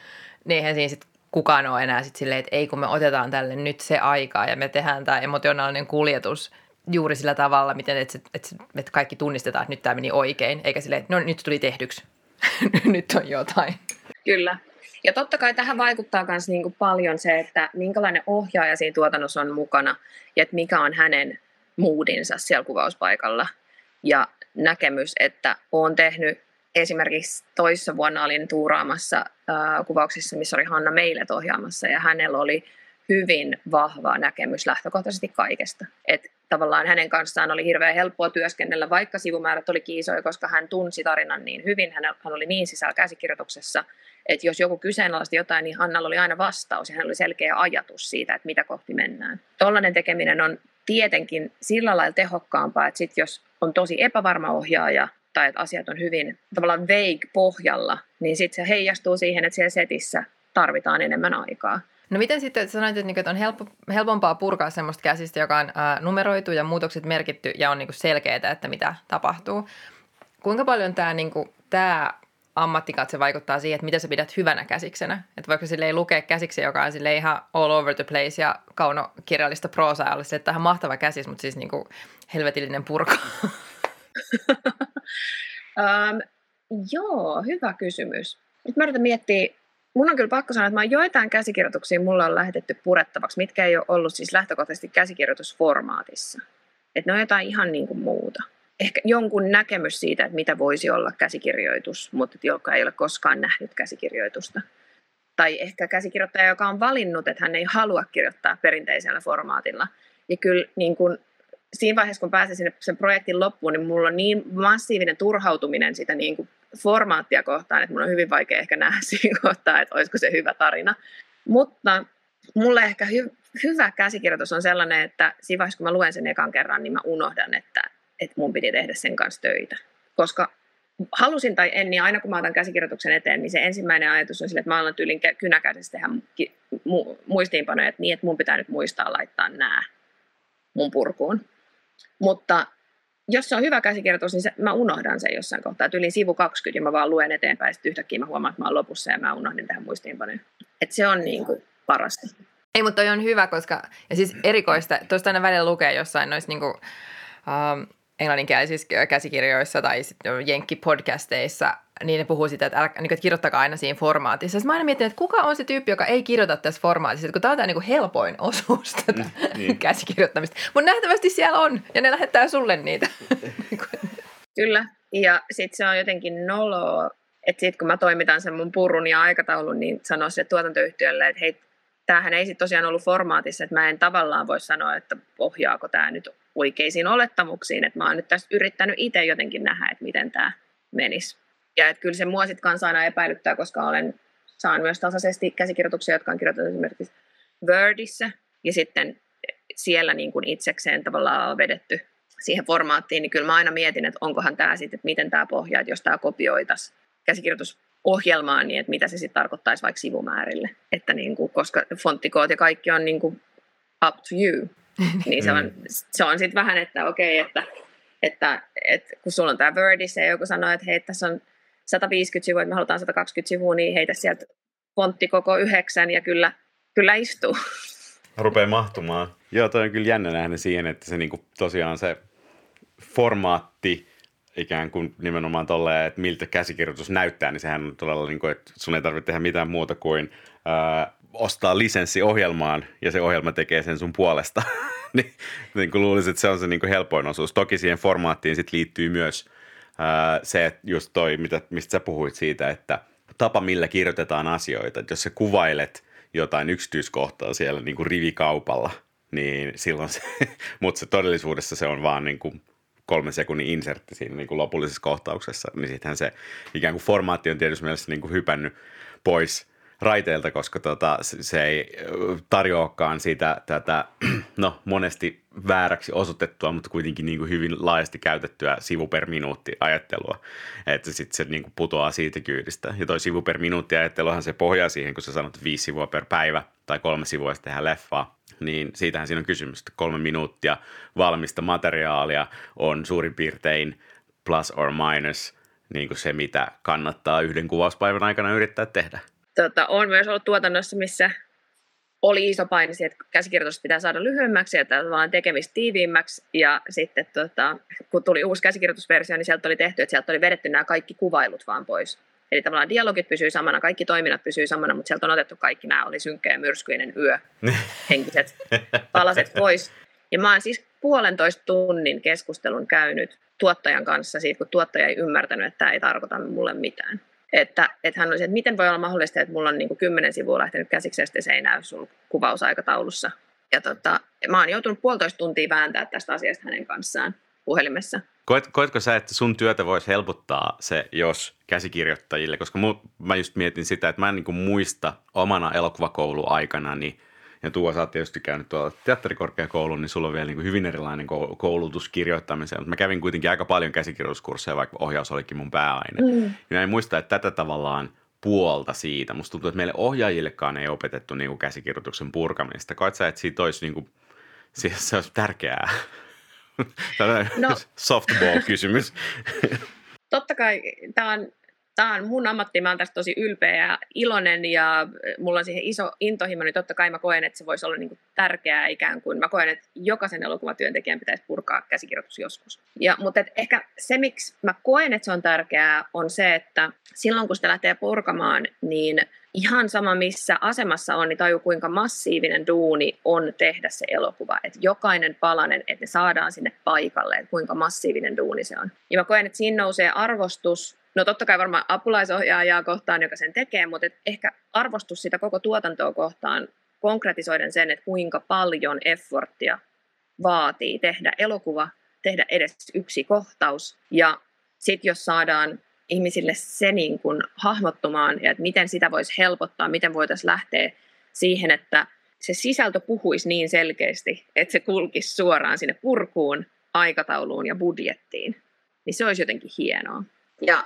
niin eihän siinä sitten kukaan ole enää sitten silleen, että ei kun me otetaan tälle nyt se aikaa ja me tehdään tämä emotionaalinen kuljetus juuri sillä tavalla, miten että, että, että kaikki tunnistetaan, että nyt tämä meni oikein, eikä silleen, että no nyt tuli tehdyksi, nyt on jotain. Kyllä. Ja totta kai tähän vaikuttaa myös niin paljon se, että minkälainen ohjaaja siinä tuotannossa on mukana ja että mikä on hänen moodinsa siellä kuvauspaikalla. Ja näkemys, että olen tehnyt esimerkiksi toissa vuonna olin tuuraamassa äh, kuvauksissa, missä oli Hanna Meilet ohjaamassa ja hänellä oli hyvin vahva näkemys lähtökohtaisesti kaikesta. Et tavallaan hänen kanssaan oli hirveän helppoa työskennellä, vaikka sivumäärät oli kiisoja, koska hän tunsi tarinan niin hyvin, hän, oli niin sisällä käsikirjoituksessa, että jos joku kyseenalaisti jotain, niin Hannalla oli aina vastaus ja hän oli selkeä ajatus siitä, että mitä kohti mennään. Tollainen tekeminen on tietenkin sillä lailla tehokkaampaa, että sit jos on tosi epävarma ohjaaja, tai että asiat on hyvin tavallaan vague pohjalla, niin sitten se heijastuu siihen, että siellä setissä tarvitaan enemmän aikaa. No miten sitten sanoit, että niinku, on helppo, helpompaa purkaa semmoista käsistä, joka on ää, numeroitu ja muutokset merkitty ja on niinku selkeää, että mitä tapahtuu. Kuinka paljon tämä niinku, tää ammattikatse vaikuttaa siihen, että mitä sä pidät hyvänä käsiksenä? Että voiko sille lukea käsiksi, joka on sille ihan all over the place ja kaunokirjallista proosaa, sille, että tämä mahtava käsis, mutta siis niinku helvetillinen purka. um, joo, hyvä kysymys. Nyt mä yritän miettiä, mun on kyllä pakko sanoa, että mä joitain käsikirjoituksia mulla on lähetetty purettavaksi, mitkä ei ole ollut siis lähtökohtaisesti käsikirjoitusformaatissa. Että ne on jotain ihan niin kuin muuta. Ehkä jonkun näkemys siitä, että mitä voisi olla käsikirjoitus, mutta joka ei ole koskaan nähnyt käsikirjoitusta. Tai ehkä käsikirjoittaja, joka on valinnut, että hän ei halua kirjoittaa perinteisellä formaatilla. Ja kyllä niin kuin siinä vaiheessa, kun pääsin sinne sen projektin loppuun, niin mulla on niin massiivinen turhautuminen sitä niin kuin formaattia kohtaan, että mun on hyvin vaikea ehkä nähdä siinä kohtaa, että olisiko se hyvä tarina. Mutta mulle ehkä hy- hyvä käsikirjoitus on sellainen, että siinä vaiheessa, kun mä luen sen ekan kerran, niin mä unohdan, että, että mun piti tehdä sen kanssa töitä. Koska halusin tai en, niin aina kun mä otan käsikirjoituksen eteen, niin se ensimmäinen ajatus on sille, että mä alan tyylin kynäkäisesti tehdä mu- muistiinpanoja, että niin, että mun pitää nyt muistaa laittaa nämä mun purkuun. Mutta jos se on hyvä käsikirjoitus, niin se, mä unohdan sen jossain kohtaa. Tyyliin sivu 20 ja mä vaan luen eteenpäin, sitten yhtäkkiä mä huomaan, että mä oon lopussa ja mä unohdin tähän muistiinpanoja. Että se on niin kuin parasta. Ei, mutta toi on hyvä, koska, ja siis erikoista, tuosta aina välillä lukee jossain noissa niin kuin, um, englanninkielisissä käsikirjoissa tai sitten jenkkipodcasteissa, niin ne puhuu sitä, että, älä, niin, että kirjoittakaa aina siinä formaatissa. Sitten mä aina mietin, että kuka on se tyyppi, joka ei kirjoita tässä formaatissa, kun tämä on tämä niin helpoin osuus tätä mm, niin. käsikirjoittamista. Mutta nähtävästi siellä on, ja ne lähettää sulle niitä. Kyllä, ja sitten se on jotenkin noloa, että sitten kun mä toimitan sen mun purun ja aikataulun, niin sanoo se tuotantoyhtiölle, että hei, tämähän ei sitten tosiaan ollut formaatissa, että mä en tavallaan voi sanoa, että ohjaako tämä nyt oikeisiin olettamuksiin, että mä oon nyt tässä yrittänyt itse jotenkin nähdä, että miten tämä menisi. Ja että kyllä se mua sitten kanssa aina epäilyttää, koska olen saan myös tasaisesti käsikirjoituksia, jotka on kirjoitettu esimerkiksi Wordissä, ja sitten siellä niin kuin itsekseen tavallaan on vedetty siihen formaattiin, niin kyllä mä aina mietin, että onkohan tämä sitten, että miten tämä pohjaa, että jos tämä kopioitaisiin käsikirjoitusohjelmaan, niin että mitä se sitten tarkoittaisi vaikka sivumäärille. Että niin kuin, koska fonttikoot ja kaikki on niin kuin up to you, niin se on, se on sitten vähän, että okei, okay, että, että, että kun sulla on tämä Wordissa ja joku sanoo, että hei, tässä on 150 sivua, että me halutaan 120 sivua, niin heitä sieltä fontti koko yhdeksän ja kyllä, kyllä istuu. Rupeaa mahtumaan. Joo, toi on kyllä jännä nähdä siihen, että se niinku, tosiaan se formaatti ikään kuin nimenomaan tolleen, että miltä käsikirjoitus näyttää, niin sehän on todella niin kuin, että sun ei tarvitse tehdä mitään muuta kuin ää, ostaa lisenssi ohjelmaan ja se ohjelma tekee sen sun puolesta. niin, niin kuin luulisin, että se on se niin kuin helpoin osuus. Toki siihen formaattiin sit liittyy myös se, että just toi, mitä, mistä sä puhuit siitä, että tapa millä kirjoitetaan asioita. Että jos sä kuvailet jotain yksityiskohtaa siellä niin kuin rivikaupalla, niin silloin se, mutta se todellisuudessa se on vaan niin kuin kolmen sekunnin insertti siinä niin kuin lopullisessa kohtauksessa, niin sittenhän se ikään kuin formaatti on tietysti mielessä niin kuin hypännyt pois – raiteilta, koska tota, se ei tarjoakaan sitä tätä, no monesti vääräksi osoitettua, mutta kuitenkin niin kuin hyvin laajasti käytettyä sivu per minuutti ajattelua, että sitten se niin kuin putoaa siitä kyydistä. Ja toi sivu per minuutti ajatteluhan se pohjaa siihen, kun sä sanot viisi sivua per päivä tai kolme sivua sitten tehdään leffaa, niin siitähän siinä on kysymys, että kolme minuuttia valmista materiaalia on suurin piirtein plus or minus niin kuin se, mitä kannattaa yhden kuvauspäivän aikana yrittää tehdä tota, on myös ollut tuotannossa, missä oli iso paine siihen, että käsikirjoitus pitää saada lyhyemmäksi ja tavallaan tekemistä tiiviimmäksi. Ja sitten tota, kun tuli uusi käsikirjoitusversio, niin sieltä oli tehty, että sieltä oli vedetty nämä kaikki kuvailut vaan pois. Eli tavallaan dialogit pysyy samana, kaikki toiminnat pysyy samana, mutta sieltä on otettu kaikki nämä, oli synkkä ja myrskyinen yö, henkiset palaset pois. Ja mä oon siis puolentoista tunnin keskustelun käynyt tuottajan kanssa siitä, kun tuottaja ei ymmärtänyt, että tämä ei tarkoita mulle mitään. Että, että hän olisi, että miten voi olla mahdollista, että mulla on niin kymmenen sivua lähtenyt käsiksi ja se ei näy sun kuvausaikataulussa. Ja tota, mä oon joutunut puolitoista tuntia vääntää tästä asiasta hänen kanssaan puhelimessa. Koet, koetko sä, että sun työtä voisi helpottaa se, jos käsikirjoittajille, koska mu, mä just mietin sitä, että mä en niin muista omana elokuvakouluaikana, niin ja Tuo, sä oot tietysti käynyt tuolla teatterikorkeakoulun, niin sulla on vielä niin kuin hyvin erilainen koulutus kirjoittamiseen. Mutta mä kävin kuitenkin aika paljon käsikirjoituskursseja, vaikka ohjaus olikin mun pääaine. Mm. Ja en muista, että tätä tavallaan puolta siitä. Musta tuntuu, että meille ohjaajillekaan ei opetettu niin kuin käsikirjoituksen purkamista. Koet sä, että siitä olisi, niin kuin, se olisi tärkeää? Tällainen no. softball-kysymys. Totta kai tämä on tämä on mun ammatti, mä oon tästä tosi ylpeä ja iloinen ja mulla on siihen iso intohimo, niin totta kai mä koen, että se voisi olla niin kuin tärkeää ikään kuin. Mä koen, että jokaisen elokuvatyöntekijän pitäisi purkaa käsikirjoitus joskus. Ja, mutta et ehkä se, miksi mä koen, että se on tärkeää, on se, että silloin kun sitä lähtee purkamaan, niin ihan sama missä asemassa on, niin tajuu kuinka massiivinen duuni on tehdä se elokuva. Että jokainen palanen, että ne saadaan sinne paikalle, että kuinka massiivinen duuni se on. Ja mä koen, että siinä nousee arvostus No totta kai varmaan apulaisohjaajaa kohtaan, joka sen tekee, mutta ehkä arvostus sitä koko tuotantoa kohtaan konkretisoiden sen, että kuinka paljon efforttia vaatii tehdä elokuva, tehdä edes yksi kohtaus. Ja sitten jos saadaan ihmisille se niin kun hahmottumaan, ja että miten sitä voisi helpottaa, miten voitaisiin lähteä siihen, että se sisältö puhuisi niin selkeästi, että se kulkisi suoraan sinne purkuun, aikatauluun ja budjettiin, niin se olisi jotenkin hienoa. Ja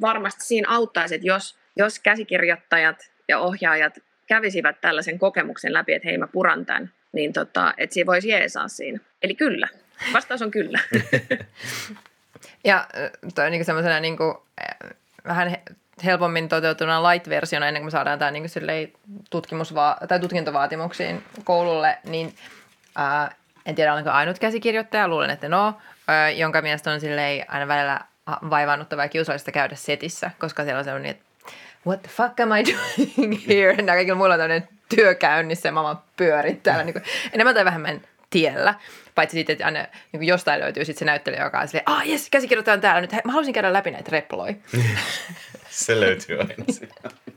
varmasti siinä auttaisi, että jos, jos käsikirjoittajat ja ohjaajat kävisivät tällaisen kokemuksen läpi, että hei mä puran tämän, niin tota, että siinä voisi jeesaa siinä. Eli kyllä. Vastaus on kyllä. Ja toi on niin niin kuin, vähän helpommin toteutuna light-versiona ennen kuin me saadaan tämä niin tutkimusva- tai tutkintovaatimuksiin koululle, niin ää, en tiedä olenko ainut käsikirjoittaja, luulen, että no, jonka mielestä on silleen aina välillä vaivaannuttavaa ja kiusallista käydä setissä, koska siellä on sellainen, että what the fuck am I doing here? Nämä kaikilla muilla on tämmöinen työ käynnissä ja mä vaan pyörin täällä niin kuin, enemmän tai vähemmän tiellä. Paitsi sitten, että aina niin jostain löytyy sitten se näyttelijä, joka on silleen, ah jes, käsikirjoittaja on täällä nyt, mä haluaisin käydä läpi näitä reploja. se löytyy aina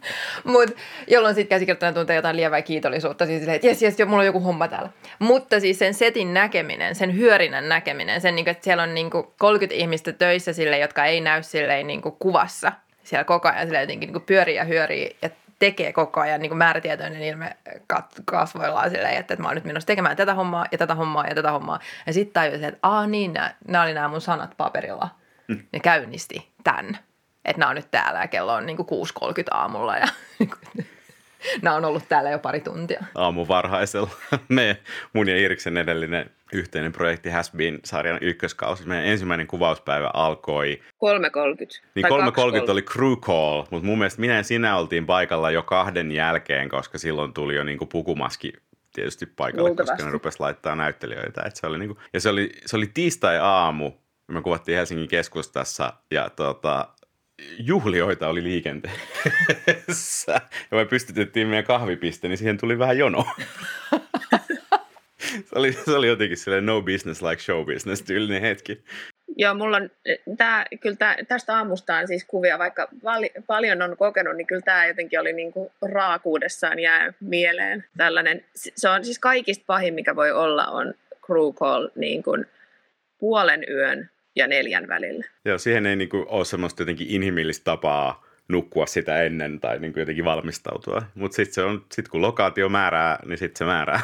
Mut, jolloin sitten käsikirjoittajana tuntee jotain lievää kiitollisuutta, siis silleen, että jes, jes, jo, mulla on joku homma täällä. Mutta siis sen setin näkeminen, sen hyörinän näkeminen, sen, niin kuin, että siellä on niin kuin 30 ihmistä töissä sille, jotka ei näy silleen niin kuin kuvassa, siellä koko ajan silleen jotenkin niin pyörii ja hyörii ja tekee koko ajan niin kuin määrätietoinen ilme kasvoillaan silleen, että, että mä oon nyt menossa tekemään tätä hommaa ja tätä hommaa ja tätä hommaa. Ja sitten tajusin, että aah niin, nämä oli nämä mun sanat paperilla. Mm. Ne käynnisti tämän. Että nämä on nyt täällä ja kello on niin kuin 6.30 aamulla ja nämä on ollut täällä jo pari tuntia. Aamu varhaisella. Me, mun ja Iriksen edellinen yhteinen projekti Has Been-sarjan ykköskausi. Meidän ensimmäinen kuvauspäivä alkoi... 3.30. Niin 3.30 oli crew call, mutta mun mielestä minä ja sinä oltiin paikalla jo kahden jälkeen, koska silloin tuli jo niinku pukumaski tietysti paikalle, Luultavasti. koska ne rupesi laittaa näyttelijöitä. Et se oli niinku, ja se oli, se oli tiistai-aamu, me kuvattiin Helsingin keskustassa ja tota, juhlioita oli liikenteessä. ja me pystytettiin meidän kahvipiste, niin siihen tuli vähän jono. se, oli, se oli jotenkin sellainen no business like show business tyylinen hetki. Joo, mulla on, tää, kyllä tää, tästä aamusta on siis kuvia, vaikka vali, paljon on kokenut, niin kyllä tämä jotenkin oli niinku raakuudessaan jää mieleen. Tällainen, se on siis kaikista pahin, mikä voi olla, on crew call niin kuin puolen yön ja neljän välillä. Joo, siihen ei niinku ole semmoista jotenkin inhimillistä tapaa nukkua sitä ennen tai niinku jotenkin valmistautua. Mutta sitten sit kun lokaatio määrää, niin sitten se määrää.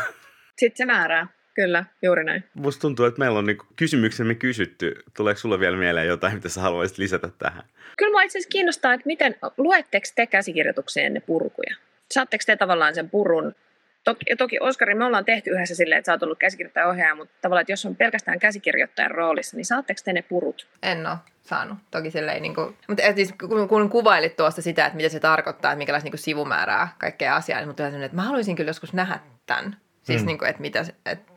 Sitten se määrää, kyllä, juuri näin. Musta tuntuu, että meillä on niinku kysymyksemme kysytty. Tuleeko sulle vielä mieleen jotain, mitä sä haluaisit lisätä tähän? Kyllä mua itse asiassa kiinnostaa, että miten, luetteko te käsikirjoitukseen ne purkuja? Saatteko te tavallaan sen purun Toki, toki Oskari, me ollaan tehty yhdessä silleen, että sä oot ollut käsikirjoittaja ohjaaja, mutta tavallaan, että jos on pelkästään käsikirjoittajan roolissa, niin saatteko te ne purut? En ole saanut. Toki silleen, niin kuin, mutta et, siis, kun, kun kuvailit tuosta sitä, että mitä se tarkoittaa, että minkälaista niin kuin sivumäärää kaikkea asiaa, niin mutta että mä haluaisin kyllä joskus nähdä tämän. Siis mm. niin kuin, että mitä, että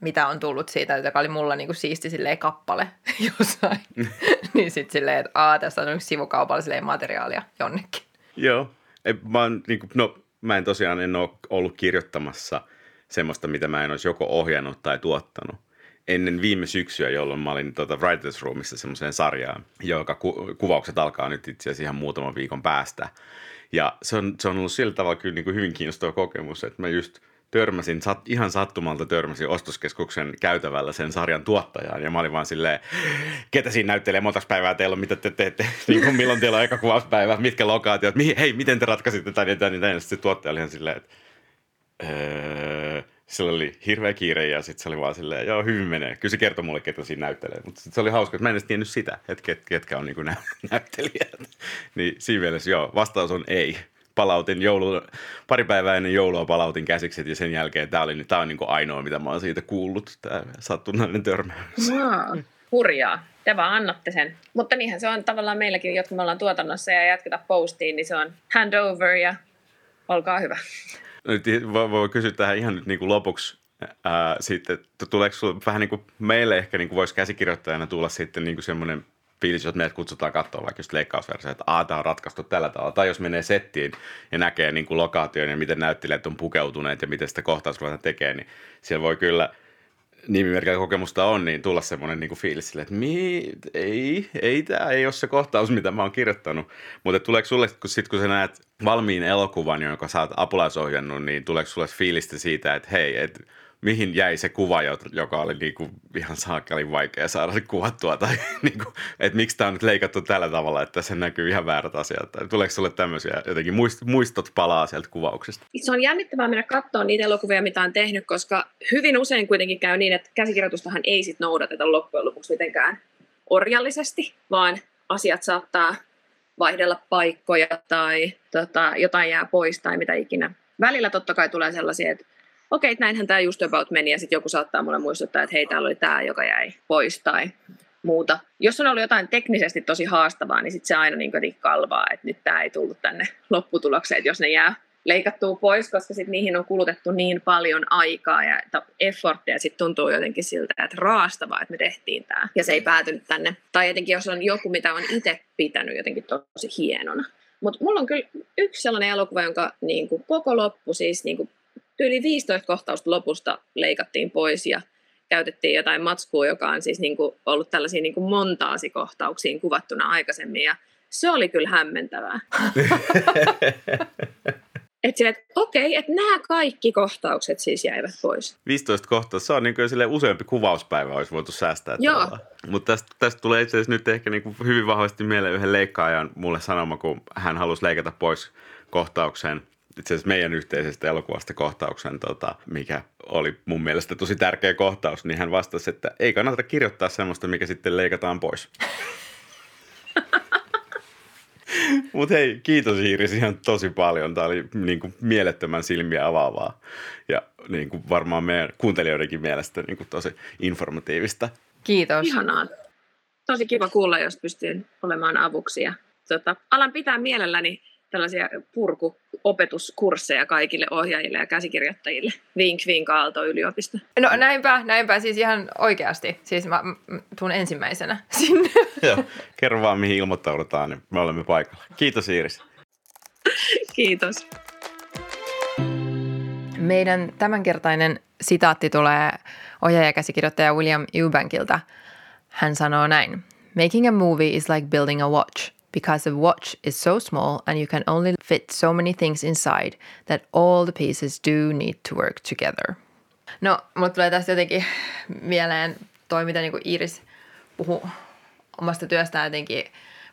mitä on tullut siitä, joka oli mulla niin kuin siisti silleen kappale jossain. niin sitten silleen, että aa, tässä on yksi sivukaupalla materiaalia jonnekin. Joo. Ei, mä oon, niin kuin, no, mä en tosiaan en ole ollut kirjoittamassa semmoista, mitä mä en olisi joko ohjannut tai tuottanut. Ennen viime syksyä, jolloin mä olin tuota Writers Roomissa semmoiseen sarjaan, joka ku- kuvaukset alkaa nyt itse asiassa ihan muutaman viikon päästä. Ja se on, se on ollut sillä tavalla kyllä niin kuin hyvin kiinnostava kokemus, että mä just – törmäsin, sat, ihan sattumalta törmäsin ostoskeskuksen käytävällä sen sarjan tuottajaan. Ja mä olin vaan silleen, ketä siinä näyttelee, monta päivää teillä on, mitä te teette, niin kuin milloin teillä on aika kuvauspäivä, mitkä lokaatiot, mihin, hei, miten te ratkaisitte tämän ja tämän ja tämän. Sitten se tuottaja oli ihan silleen, että öö, sillä oli hirveä kiire ja sitten se oli vaan silleen, joo, hyvin menee. Kyllä se kertoi mulle, ketä siinä näyttelee. Mutta se oli hauska, että mä en edes tiennyt sitä, että ket, ketkä on niin nä- näyttelijät. niin siinä mielessä joo, vastaus on ei palautin joulu, pari päivää ennen joulua palautin käsikset ja sen jälkeen tämä, oli, tämä on niin ainoa, mitä mä oon siitä kuullut, tämä sattunainen törmäys. Wow. Hurjaa. Te vaan annatte sen. Mutta niinhän se on tavallaan meilläkin, jotka me ollaan tuotannossa ja jatketa postiin, niin se on handover ja olkaa hyvä. Nyt voi, voi kysyä tähän ihan nyt niin kuin lopuksi ää, sitten, että tuleeko vähän niin kuin meille ehkä niin kuin voisi käsikirjoittajana tulla sitten niin kuin semmoinen fiilis, jos meidät kutsutaan katsoa vaikka just leikkausversio, että aah, tämä on ratkaistu tällä tavalla. Tai jos menee settiin ja näkee niin kuin lokaation ja miten näyttelijät on pukeutuneet ja miten sitä kohtaus ruvetaan tekemään, niin siellä voi kyllä nimimerkillä kokemusta on, niin tulla semmoinen niin fiilis sille, että mi, ei, ei tämä ei ole se kohtaus, mitä mä oon kirjoittanut. Mutta tuleeko sulle, kun, sit, kun sä näet valmiin elokuvan, jonka sä oot apulaisohjannut, niin tuleeko sulle fiilistä siitä, että hei, että mihin jäi se kuva, joka oli niinku ihan saakelin vaikea saada kuvattua, tai niinku, että miksi tämä on nyt leikattu tällä tavalla, että se näkyy ihan väärät asiat. Tai tuleeko sulle tämmöisiä jotenkin muistot palaa sieltä kuvauksesta? Se on jännittävää mennä katsoa niitä elokuvia, mitä on tehnyt, koska hyvin usein kuitenkin käy niin, että käsikirjoitustahan ei sit noudateta loppujen lopuksi mitenkään orjallisesti, vaan asiat saattaa vaihdella paikkoja tai tota, jotain jää pois tai mitä ikinä. Välillä totta kai tulee sellaisia, että okei, okay, näinhän tämä just about meni ja sitten joku saattaa mulle muistuttaa, että hei, täällä oli tämä, joka jäi pois tai muuta. Jos on ollut jotain teknisesti tosi haastavaa, niin sitten se aina niin kalvaa, että nyt tämä ei tullut tänne lopputulokseen, että jos ne jää leikattua pois, koska sit niihin on kulutettu niin paljon aikaa ja efforttia, että sitten tuntuu jotenkin siltä, että raastavaa, että me tehtiin tämä ja se ei päätynyt tänne. Tai jotenkin jos on joku, mitä on itse pitänyt jotenkin tosi hienona. Mutta mulla on kyllä yksi sellainen elokuva, jonka niin kuin koko loppu, siis niin kuin yli 15 kohtausta lopusta leikattiin pois ja käytettiin jotain matskua, joka on siis niin kuin ollut tällaisia niin kuin montaasikohtauksiin kuvattuna aikaisemmin ja se oli kyllä hämmentävää. Että sille, että okei, että nämä kaikki kohtaukset siis jäivät pois. 15 kohtaa, se on niin kuin useampi kuvauspäivä olisi voitu säästää. Joo. Mutta tästä, tästä tulee itse asiassa nyt ehkä niin kuin hyvin vahvasti mieleen yhden leikkaajan mulle sanoma, kun hän halusi leikata pois kohtauksen itse asiassa meidän yhteisestä elokuvasta kohtauksen, tota, mikä oli mun mielestä tosi tärkeä kohtaus, niin hän vastasi, että ei kannata kirjoittaa semmoista, mikä sitten leikataan pois. Mutta hei, kiitos Iiris ihan tosi paljon. Tämä oli niin kuin, mielettömän silmiä avaavaa ja niin kuin, varmaan meidän kuuntelijoidenkin mielestä niin kuin, tosi informatiivista. Kiitos. Ihanaa. Tosi kiva kuulla, jos pystyn olemaan avuksi. Ja, tota, alan pitää mielelläni tällaisia purkuopetuskursseja kaikille ohjaajille ja käsikirjoittajille. Vink, vink, Aalto-yliopisto. No näinpä, näinpä siis ihan oikeasti. Siis mä tuun ensimmäisenä sinne. Joo, kerro vaan mihin ilmoittaudutaan, niin me olemme paikalla. Kiitos Iiris. Kiitos. Meidän tämänkertainen sitaatti tulee ohjaajakäsikirjoittaja William Eubankilta. Hän sanoo näin. Making a movie is like building a watch – because the watch is so small and you can only fit so many things inside that all the pieces do need to work together. No, mulle tulee tästä jotenkin mieleen toi, mitä niin Iris puhuu omasta työstään jotenkin,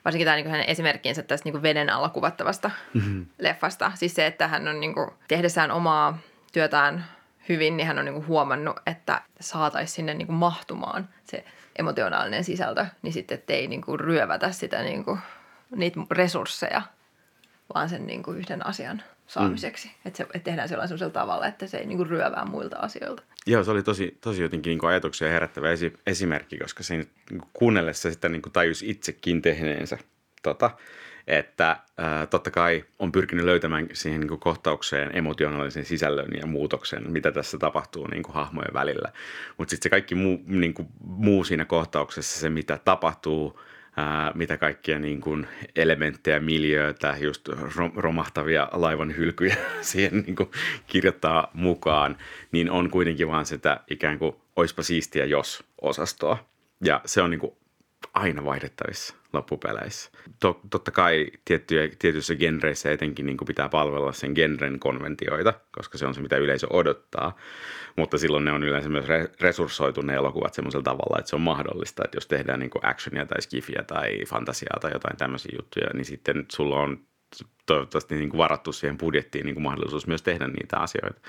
varsinkin tämä niin hänen esimerkkinsä tästä niin veden alla kuvattavasta mm-hmm. leffasta. Siis se, että hän on niin kuin, tehdessään omaa työtään hyvin, niin hän on niin kuin huomannut, että saataisiin sinne niin kuin mahtumaan se emotionaalinen sisältö, niin sitten ettei niin kuin ryövätä sitä niin kuin niitä resursseja, vaan sen niin kuin yhden asian saamiseksi. Mm. Että se että tehdään sellaisella tavalla, että se ei niin kuin ryövää muilta asioilta. Joo, se oli tosi, tosi jotenkin niin kuin ajatuksia herättävä esi- esimerkki, koska siinä niin kuunnellessa sitä niin kuin tajusi itsekin tehneensä. Tota, että ää, totta kai on pyrkinyt löytämään siihen niin kuin kohtaukseen emotionaalisen sisällön ja muutoksen, mitä tässä tapahtuu niin kuin hahmojen välillä. Mutta sitten se kaikki muu, niin kuin, muu siinä kohtauksessa, se mitä tapahtuu – ää, mitä kaikkia niin kuin elementtejä, miljöitä, just romahtavia laivan hylkyjä siihen niin kuin kirjoittaa mukaan, niin on kuitenkin vaan sitä ikään kuin oispa siistiä jos osastoa. Ja se on niin kuin aina vaihdettavissa loppupeleissä. Totta kai tiettyjä, tietyissä genreissä etenkin niin kuin pitää palvella sen genren konventioita, koska se on se, mitä yleisö odottaa. Mutta silloin ne on yleensä myös resurssoitu ne elokuvat semmoisella tavalla, että se on mahdollista, että jos tehdään niin kuin actionia tai skifiä tai fantasiaa tai jotain tämmöisiä juttuja, niin sitten sulla on toivottavasti niin kuin varattu siihen budjettiin niin kuin mahdollisuus myös tehdä niitä asioita.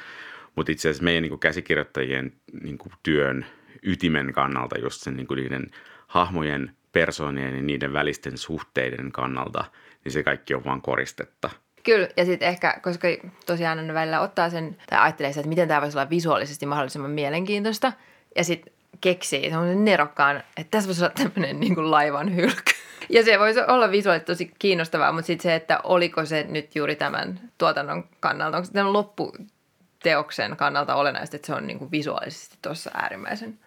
Mutta itse asiassa meidän niin kuin käsikirjoittajien niin kuin työn ytimen kannalta just sen niin kuin niiden hahmojen persoonien ja niiden välisten suhteiden kannalta, niin se kaikki on vaan koristetta. Kyllä, ja sitten ehkä, koska tosiaan ne välillä ottaa sen, tai ajattelee sitä, että miten tämä voisi olla visuaalisesti mahdollisimman mielenkiintoista, ja sitten keksii semmoisen nerokkaan, että tässä voisi olla tämmöinen niin laivan hylky. Ja se voisi olla visuaalisesti tosi kiinnostavaa, mutta sitten se, että oliko se nyt juuri tämän tuotannon kannalta, onko se tämän lopputeoksen kannalta olennaista, että se on niin kuin visuaalisesti tuossa äärimmäisen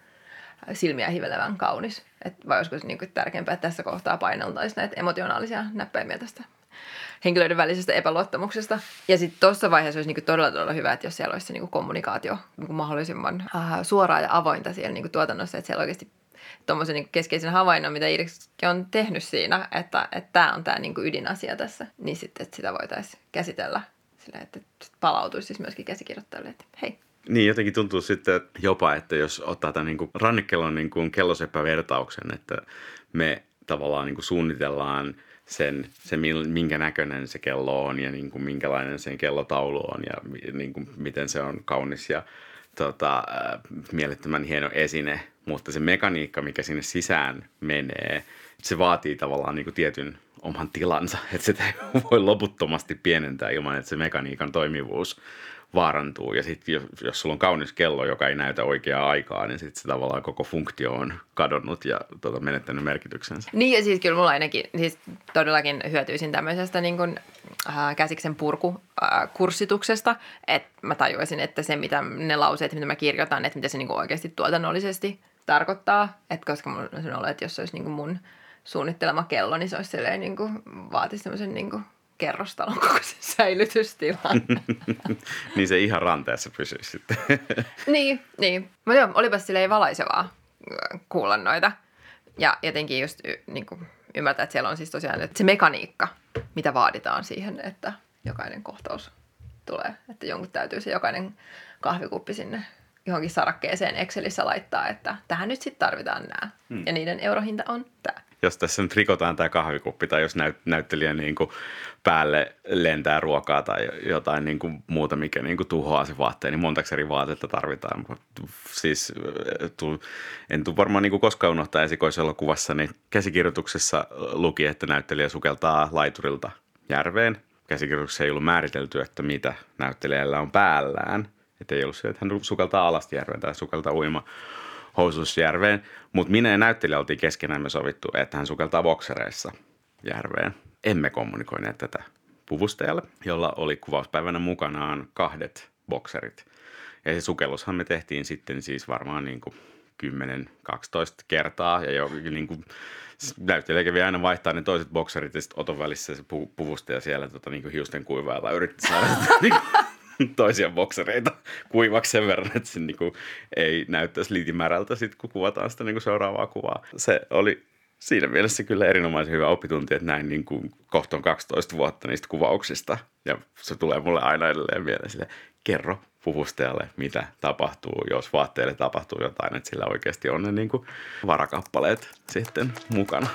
silmiä hivelevän kaunis. Et vai olisiko se niinku tärkeämpää, että tässä kohtaa paineltaisiin näitä emotionaalisia näppäimiä tästä henkilöiden välisestä epäluottamuksesta. Ja sitten tuossa vaiheessa olisi niinku todella, todella hyvä, että jos siellä olisi se niinku kommunikaatio niinku mahdollisimman äh, suoraa ja avointa siellä niinku tuotannossa, että siellä oikeasti tuommoisen niin keskeisen havainnon, mitä Iiriskin on tehnyt siinä, että tämä on tämä niin ydinasia tässä, niin sitten että sitä voitaisiin käsitellä sillä, että palautuisi siis myöskin käsikirjoittajalle, että hei, niin, jotenkin tuntuu sitten jopa, että jos ottaa tämän niin kuin rannikkelon niin kuin kellosepävertauksen, että me tavallaan niin kuin suunnitellaan sen, se minkä näköinen se kello on ja niin kuin minkälainen sen kellotaulu on ja niin kuin miten se on kaunis ja tota, äh, mielettömän hieno esine, mutta se mekaniikka, mikä sinne sisään menee, se vaatii tavallaan niin kuin tietyn oman tilansa, että sitä ei voi loputtomasti pienentää ilman, että se mekaniikan toimivuus vaarantuu. Ja sitten jos, jos sulla on kaunis kello, joka ei näytä oikeaa aikaa, niin sitten se tavallaan koko funktio on kadonnut ja tota, menettänyt merkityksensä. Niin ja siis kyllä mulla ainakin siis todellakin hyötyisin tämmöisestä niin kuin, äh, käsiksen purkukurssituksesta, äh, että mä tajuaisin, että se mitä ne lauseet, mitä mä kirjoitan, että mitä se niin oikeasti tuotannollisesti tarkoittaa, että koska mun on että jos se olisi niin mun suunnittelema kello, niin se olisi niin kuin, vaatisi semmoisen niin kerrostalon kokoisen säilytystilan. niin se ihan ranteessa pysyisi sitten. niin, niin. Mutta joo, olipas silleen valaisevaa äh, kuulla noita. Ja jotenkin just niin kuin, ymmärtää, että siellä on siis tosiaan että se mekaniikka, mitä vaaditaan siihen, että jokainen kohtaus tulee. Että jonkun täytyy se jokainen kahvikuppi sinne johonkin sarakkeeseen Excelissä laittaa, että tähän nyt sitten tarvitaan nämä. Hmm. Ja niiden eurohinta on tämä jos tässä nyt rikotaan tämä kahvikuppi tai jos näyt, näyttelijä niin kuin päälle lentää ruokaa tai jotain niin kuin muuta, mikä niin kuin tuhoaa se vaatteen, niin montaksi eri vaatetta tarvitaan. Siis en tule varmaan niin kuin koskaan unohtaa esikoiselokuvassa, niin käsikirjoituksessa luki, että näyttelijä sukeltaa laiturilta järveen. Käsikirjoituksessa ei ollut määritelty, että mitä näyttelijällä on päällään. Että ei ollut se, että hän sukeltaa alasti järveen tai sukeltaa uima Housusjärveen, mutta minä ja näyttelijä oltiin keskenään me sovittu, että hän sukeltaa boksereissa järveen. Emme kommunikoineet tätä puvustajalle, jolla oli kuvauspäivänä mukanaan kahdet bokserit. Ja se sukellushan me tehtiin sitten siis varmaan niin kuin 10-12 kertaa ja jo niin kuin, näyttelijä kävi aina vaihtaa ne toiset bokserit ja sitten oton välissä se pu- puvustaja siellä tota, niin kuin hiusten kuivailla yritti saada toisia boksereita kuivaksi sen verran, että se niin kuin, ei näyttäisi liitimärältä sitten, kun kuvataan sitä niin kuin seuraavaa kuvaa. Se oli siinä mielessä kyllä erinomaisen hyvä oppitunti, että näin niin kuin kohta on 12 vuotta niistä kuvauksista. Ja se tulee mulle aina edelleen mieleen sille, kerro puvustajalle, mitä tapahtuu, jos vaatteille tapahtuu jotain, että sillä oikeasti on ne niin kuin varakappaleet sitten mukana.